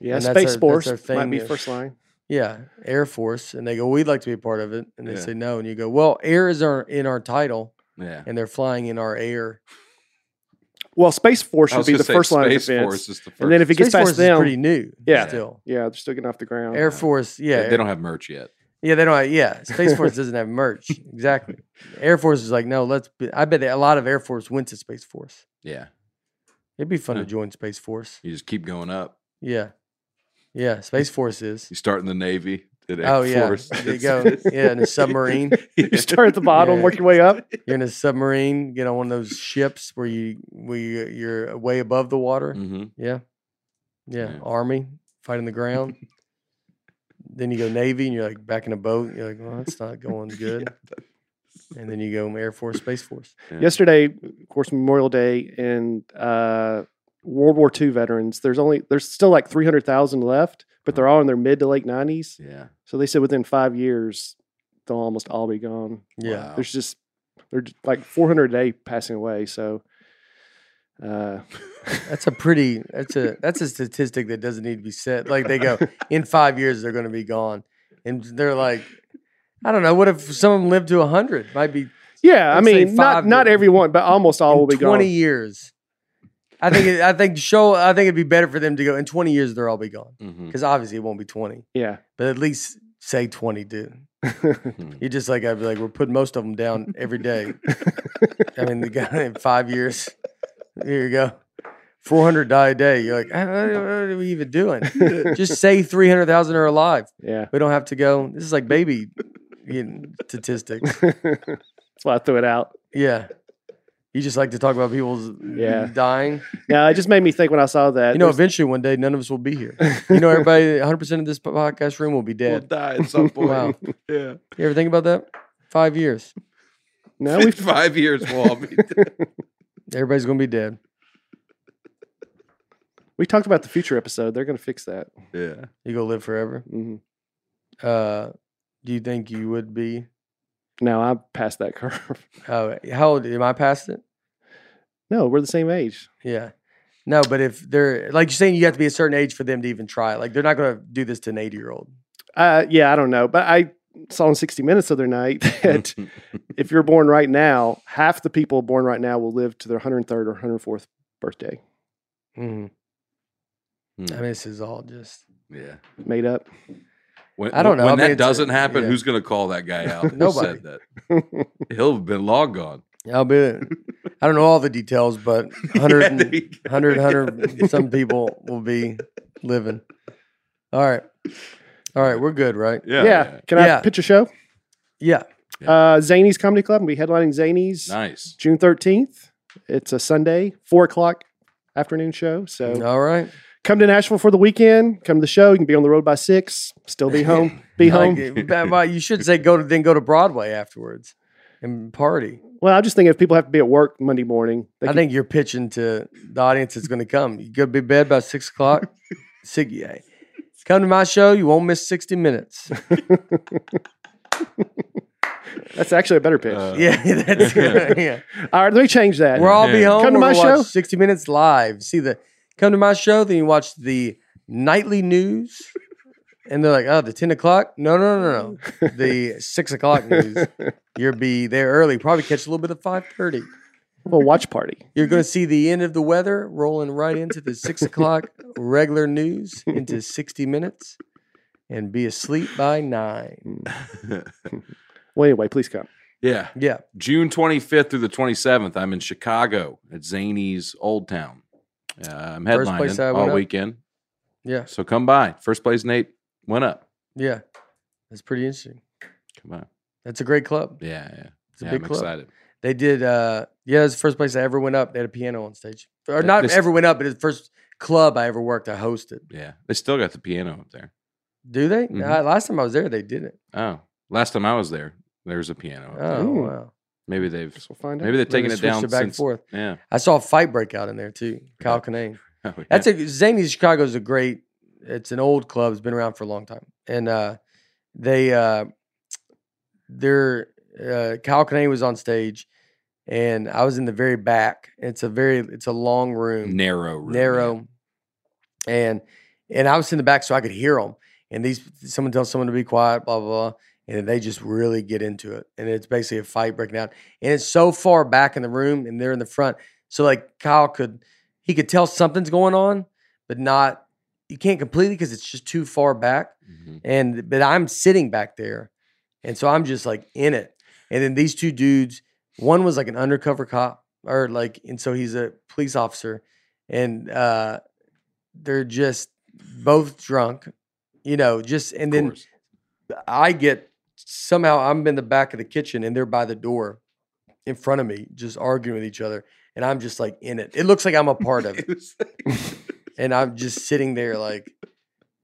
Yeah, And that's Space our- that's Force our might be first line. Yeah, Air Force, and they go, "We'd like to be a part of it," and they Yeah. say no, and you go, "Well, air is our in our title, yeah. and they're flying in our air." Well, Space Force I should be the say first line of defense. Force is the first. And then if it Space gets Force past is them, pretty new. Yeah. still yeah, they're still getting off the ground. Air Force, yeah, they, they don't have merch yet. Yeah, they don't. Have, yeah, Space Force doesn't have merch. Exactly. Air Force is like, no, let's. Be, I bet a lot of Air Force went to Space Force. Yeah. It'd be fun Huh. to join Space Force. You just keep going up. Yeah, Yeah, Space Force is. You start in the Navy. At Oh Air yeah, Force. there you go. Yeah, in a submarine. You start at the bottom, Yeah. work your way up. You're in a submarine. Get on one of those ships where you where you, you're way above the water. hmm Yeah. yeah, Yeah. Army fighting the ground. Then you go Navy, and you're like back in a boat. You're like, well, that's not going good. And then you go Air Force, Space Force. Yesterday, of course, Memorial Day and uh, World War II veterans. There's only there's still like three hundred thousand left, but they're all in their mid to late nineties. Yeah. So they said within five years they'll almost all be gone. Yeah, Wow. There's just they're like four hundred a day passing away. So. Uh, that's a pretty that's a that's a statistic that doesn't need to be said. Like they go in five years they're going to be gone, and they're like, I don't know. What if some of them live to hundred? Might be yeah, I mean, not not to- everyone, but almost all will in be twenty gone. years. I think it, I think show I think it'd be better for them to go in twenty years. They'll all be gone hmm because obviously it won't be twenty, Yeah. but at least say twenty, dude. You just like I'd be like, we're putting most of them down every day. I mean, the guy in five years, here you go, four hundred die a day. You're like, "Ah, what are we even doing? Just say three hundred thousand are alive. yeah. We don't have to go. This is like baby you know, statistics. That's why I threw it out. Yeah, you just like to talk about people's Yeah. dying. Yeah, it just made me think when I saw that. You know, eventually one day none of us will be here. You know, everybody, 100 percent of this podcast room will be We'll dead. die at some point. Wow. Yeah. You ever think about that? Five years, no, we Five years we'll all be everybody's gonna be dead. we talked about the future episode. They're going to fix that. Yeah. You go live forever. hmm Uh, do you think you would be? No, I'm past that curve. Uh, how old am I past it? no, we're the same age. Yeah. No, but if they're like you're saying, you have to be a certain age for them to even try. Like they're not going to do this to an 80 year old. Uh, yeah, I don't know, but I saw in 60 Minutes the other night that if you're born right now, half the people born right now will live to their 103rd or 104th birthday. hmm Hmm. I mean, this is all just yeah. Made up. When, I don't know. When I mean, that doesn't happen, yeah. who's going to call that guy out? who Nobody. said that? He'll have been long gone. I'll be. I don't know all the details, but 100, Yeah, and- there you go. 100, 100 some people will be living. All right. All right. We're good, right? Yeah. yeah. Can I Yeah. pitch a show? Yeah. Yeah. Uh, Zanies Comedy Club. We'll be headlining Zanies Nice. June 13th. It's a Sunday, four o'clock afternoon show. So All right. come to Nashville for the weekend. Come to the show. You can be on the road by six. Still be home. Be home. Like, but- but you should say go to then go to Broadway afterwards and party. Well, I'm just thinking if people have to be at work Monday morning, they I can- think you're pitching to the audience that's going to come. You go to be bed by six o'clock. Six, yeah. Come to my show. You won't miss 60 minutes. That's actually a better pitch. Uh, yeah, that's good. Yeah. All right, let me change that. We're all be home. Come to my show. 60 minutes live. See the come to my show, then you watch the nightly news. And they're like, oh, the 10 o'clock? No, no, no, no. The six o'clock news. You'll be there early. Probably catch a little bit of 530 of a watch party. You're going to see the end of the weather rolling right into the six o'clock regular news into 60 minutes and be asleep by nine. Wait, wait, please come. Yeah. Yeah. June 25th through the 27th, I'm in Chicago at Zanies Old Town. Uh, I'm headlining all up. weekend. Yeah. So come by. First place Nate went up. Yeah. That's pretty interesting. Come on. That's a great club. Yeah. Yeah. It's a yeah, big I'm club. excited. They did uh, yeah, it's the first place I ever went up. They had a piano on stage. Or not This- ever went up, but it's the first club I ever worked, I hosted. Yeah. They still got the piano up there. Do they? Mhm. Uh, last time I was there, they didn't. Oh. Last time I was there, there was a piano. Up there. Oh, Ooh. wow. Maybe they've Guess we'll find out. maybe they've Maybe taken it switched down it back and since. forth. Yeah. I saw a fight break out in there too. Kyle Yeah. Kinane. Oh, yeah. That's a Zanies Chicago is a great. It's an old club. It's been around for a long time, and uh, they uh, they're uh, Kyle Kinane was on stage, and I was in the very back. It's a very it's a long room, narrow room. yeah. narrow, and and I was in the back so I could hear them. And these someone tells someone to be quiet, blah blah blah, and they just really get into it. And it's basically a fight breaking out. And it's so far back in the room, and they're in the front. So like Kyle could he could tell something's going on, but not you can't completely because it's just too far back. Mhm. And but I'm sitting back there, and so I'm just like in it. And then these two dudes, one was like an undercover cop, or like, and so he's a police officer, and uh, they're just both drunk, you know, just and then. I get somehow I'm in the back of the kitchen and they're by the door in front of me, just arguing with each other, and I'm just like in it. It looks like I'm a part of it, It was like- and I'm just sitting there like,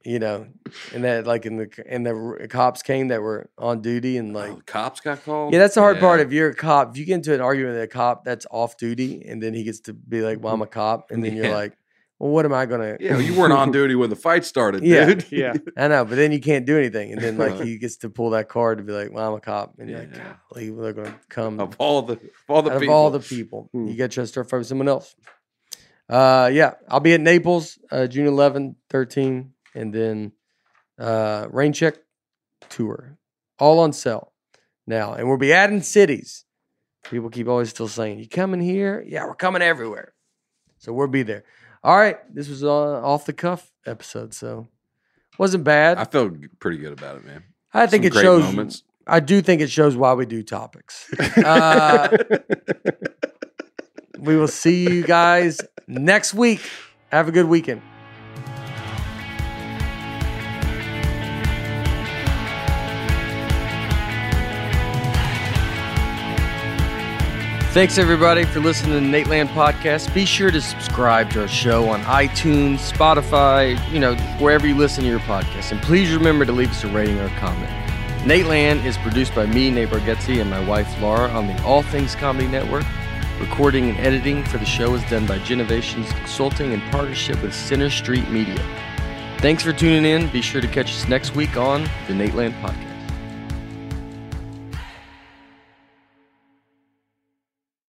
you know, and that like in the and the cops came that were on duty and like. oh, cops got called. Yeah, that's the hard part. If you're a cop, if you get into an argument with a cop that's off duty, and then he gets to be like, "Well, I'm a cop," and then you're like, "Well, what am I gonna?" Yeah, you weren't on duty when the fight started, Yeah. dude. Yeah. I know, but then you can't do anything, and then like he gets to pull that card to be like, "Well, I'm a cop," and you're like, Yeah. "Golly, they're gonna come Of all the of all the out people, of all the people. Hmm. You got to start fighting someone else." Uh, yeah, I'll be at Naples, uh, June 11, 13, and then uh, Rain Check tour, all on sale now, and we'll be adding cities. People keep always still saying, "You coming here?" Yeah, we're coming everywhere. So we'll be there. All right, this was an off the cuff episode, so wasn't bad. I feel pretty good about it, man. I think Some it shows. moments. I do think it shows why we do topics. Uh, we will see you guys next week. Have a good weekend. Thanks everybody for listening to the Nateland podcast. Be sure to subscribe to our show on iTunes, Spotify, you know, wherever you listen to your podcast. And please remember to leave us a rating or a comment. Nateland is produced by me, Nate Bargatze, and my wife Laura on the All Things Comedy Network. Recording and editing for the show is done by Genovations Consulting in partnership with Center Street Media. Thanks for tuning in. Be sure to catch us next week on the Nateland Podcast.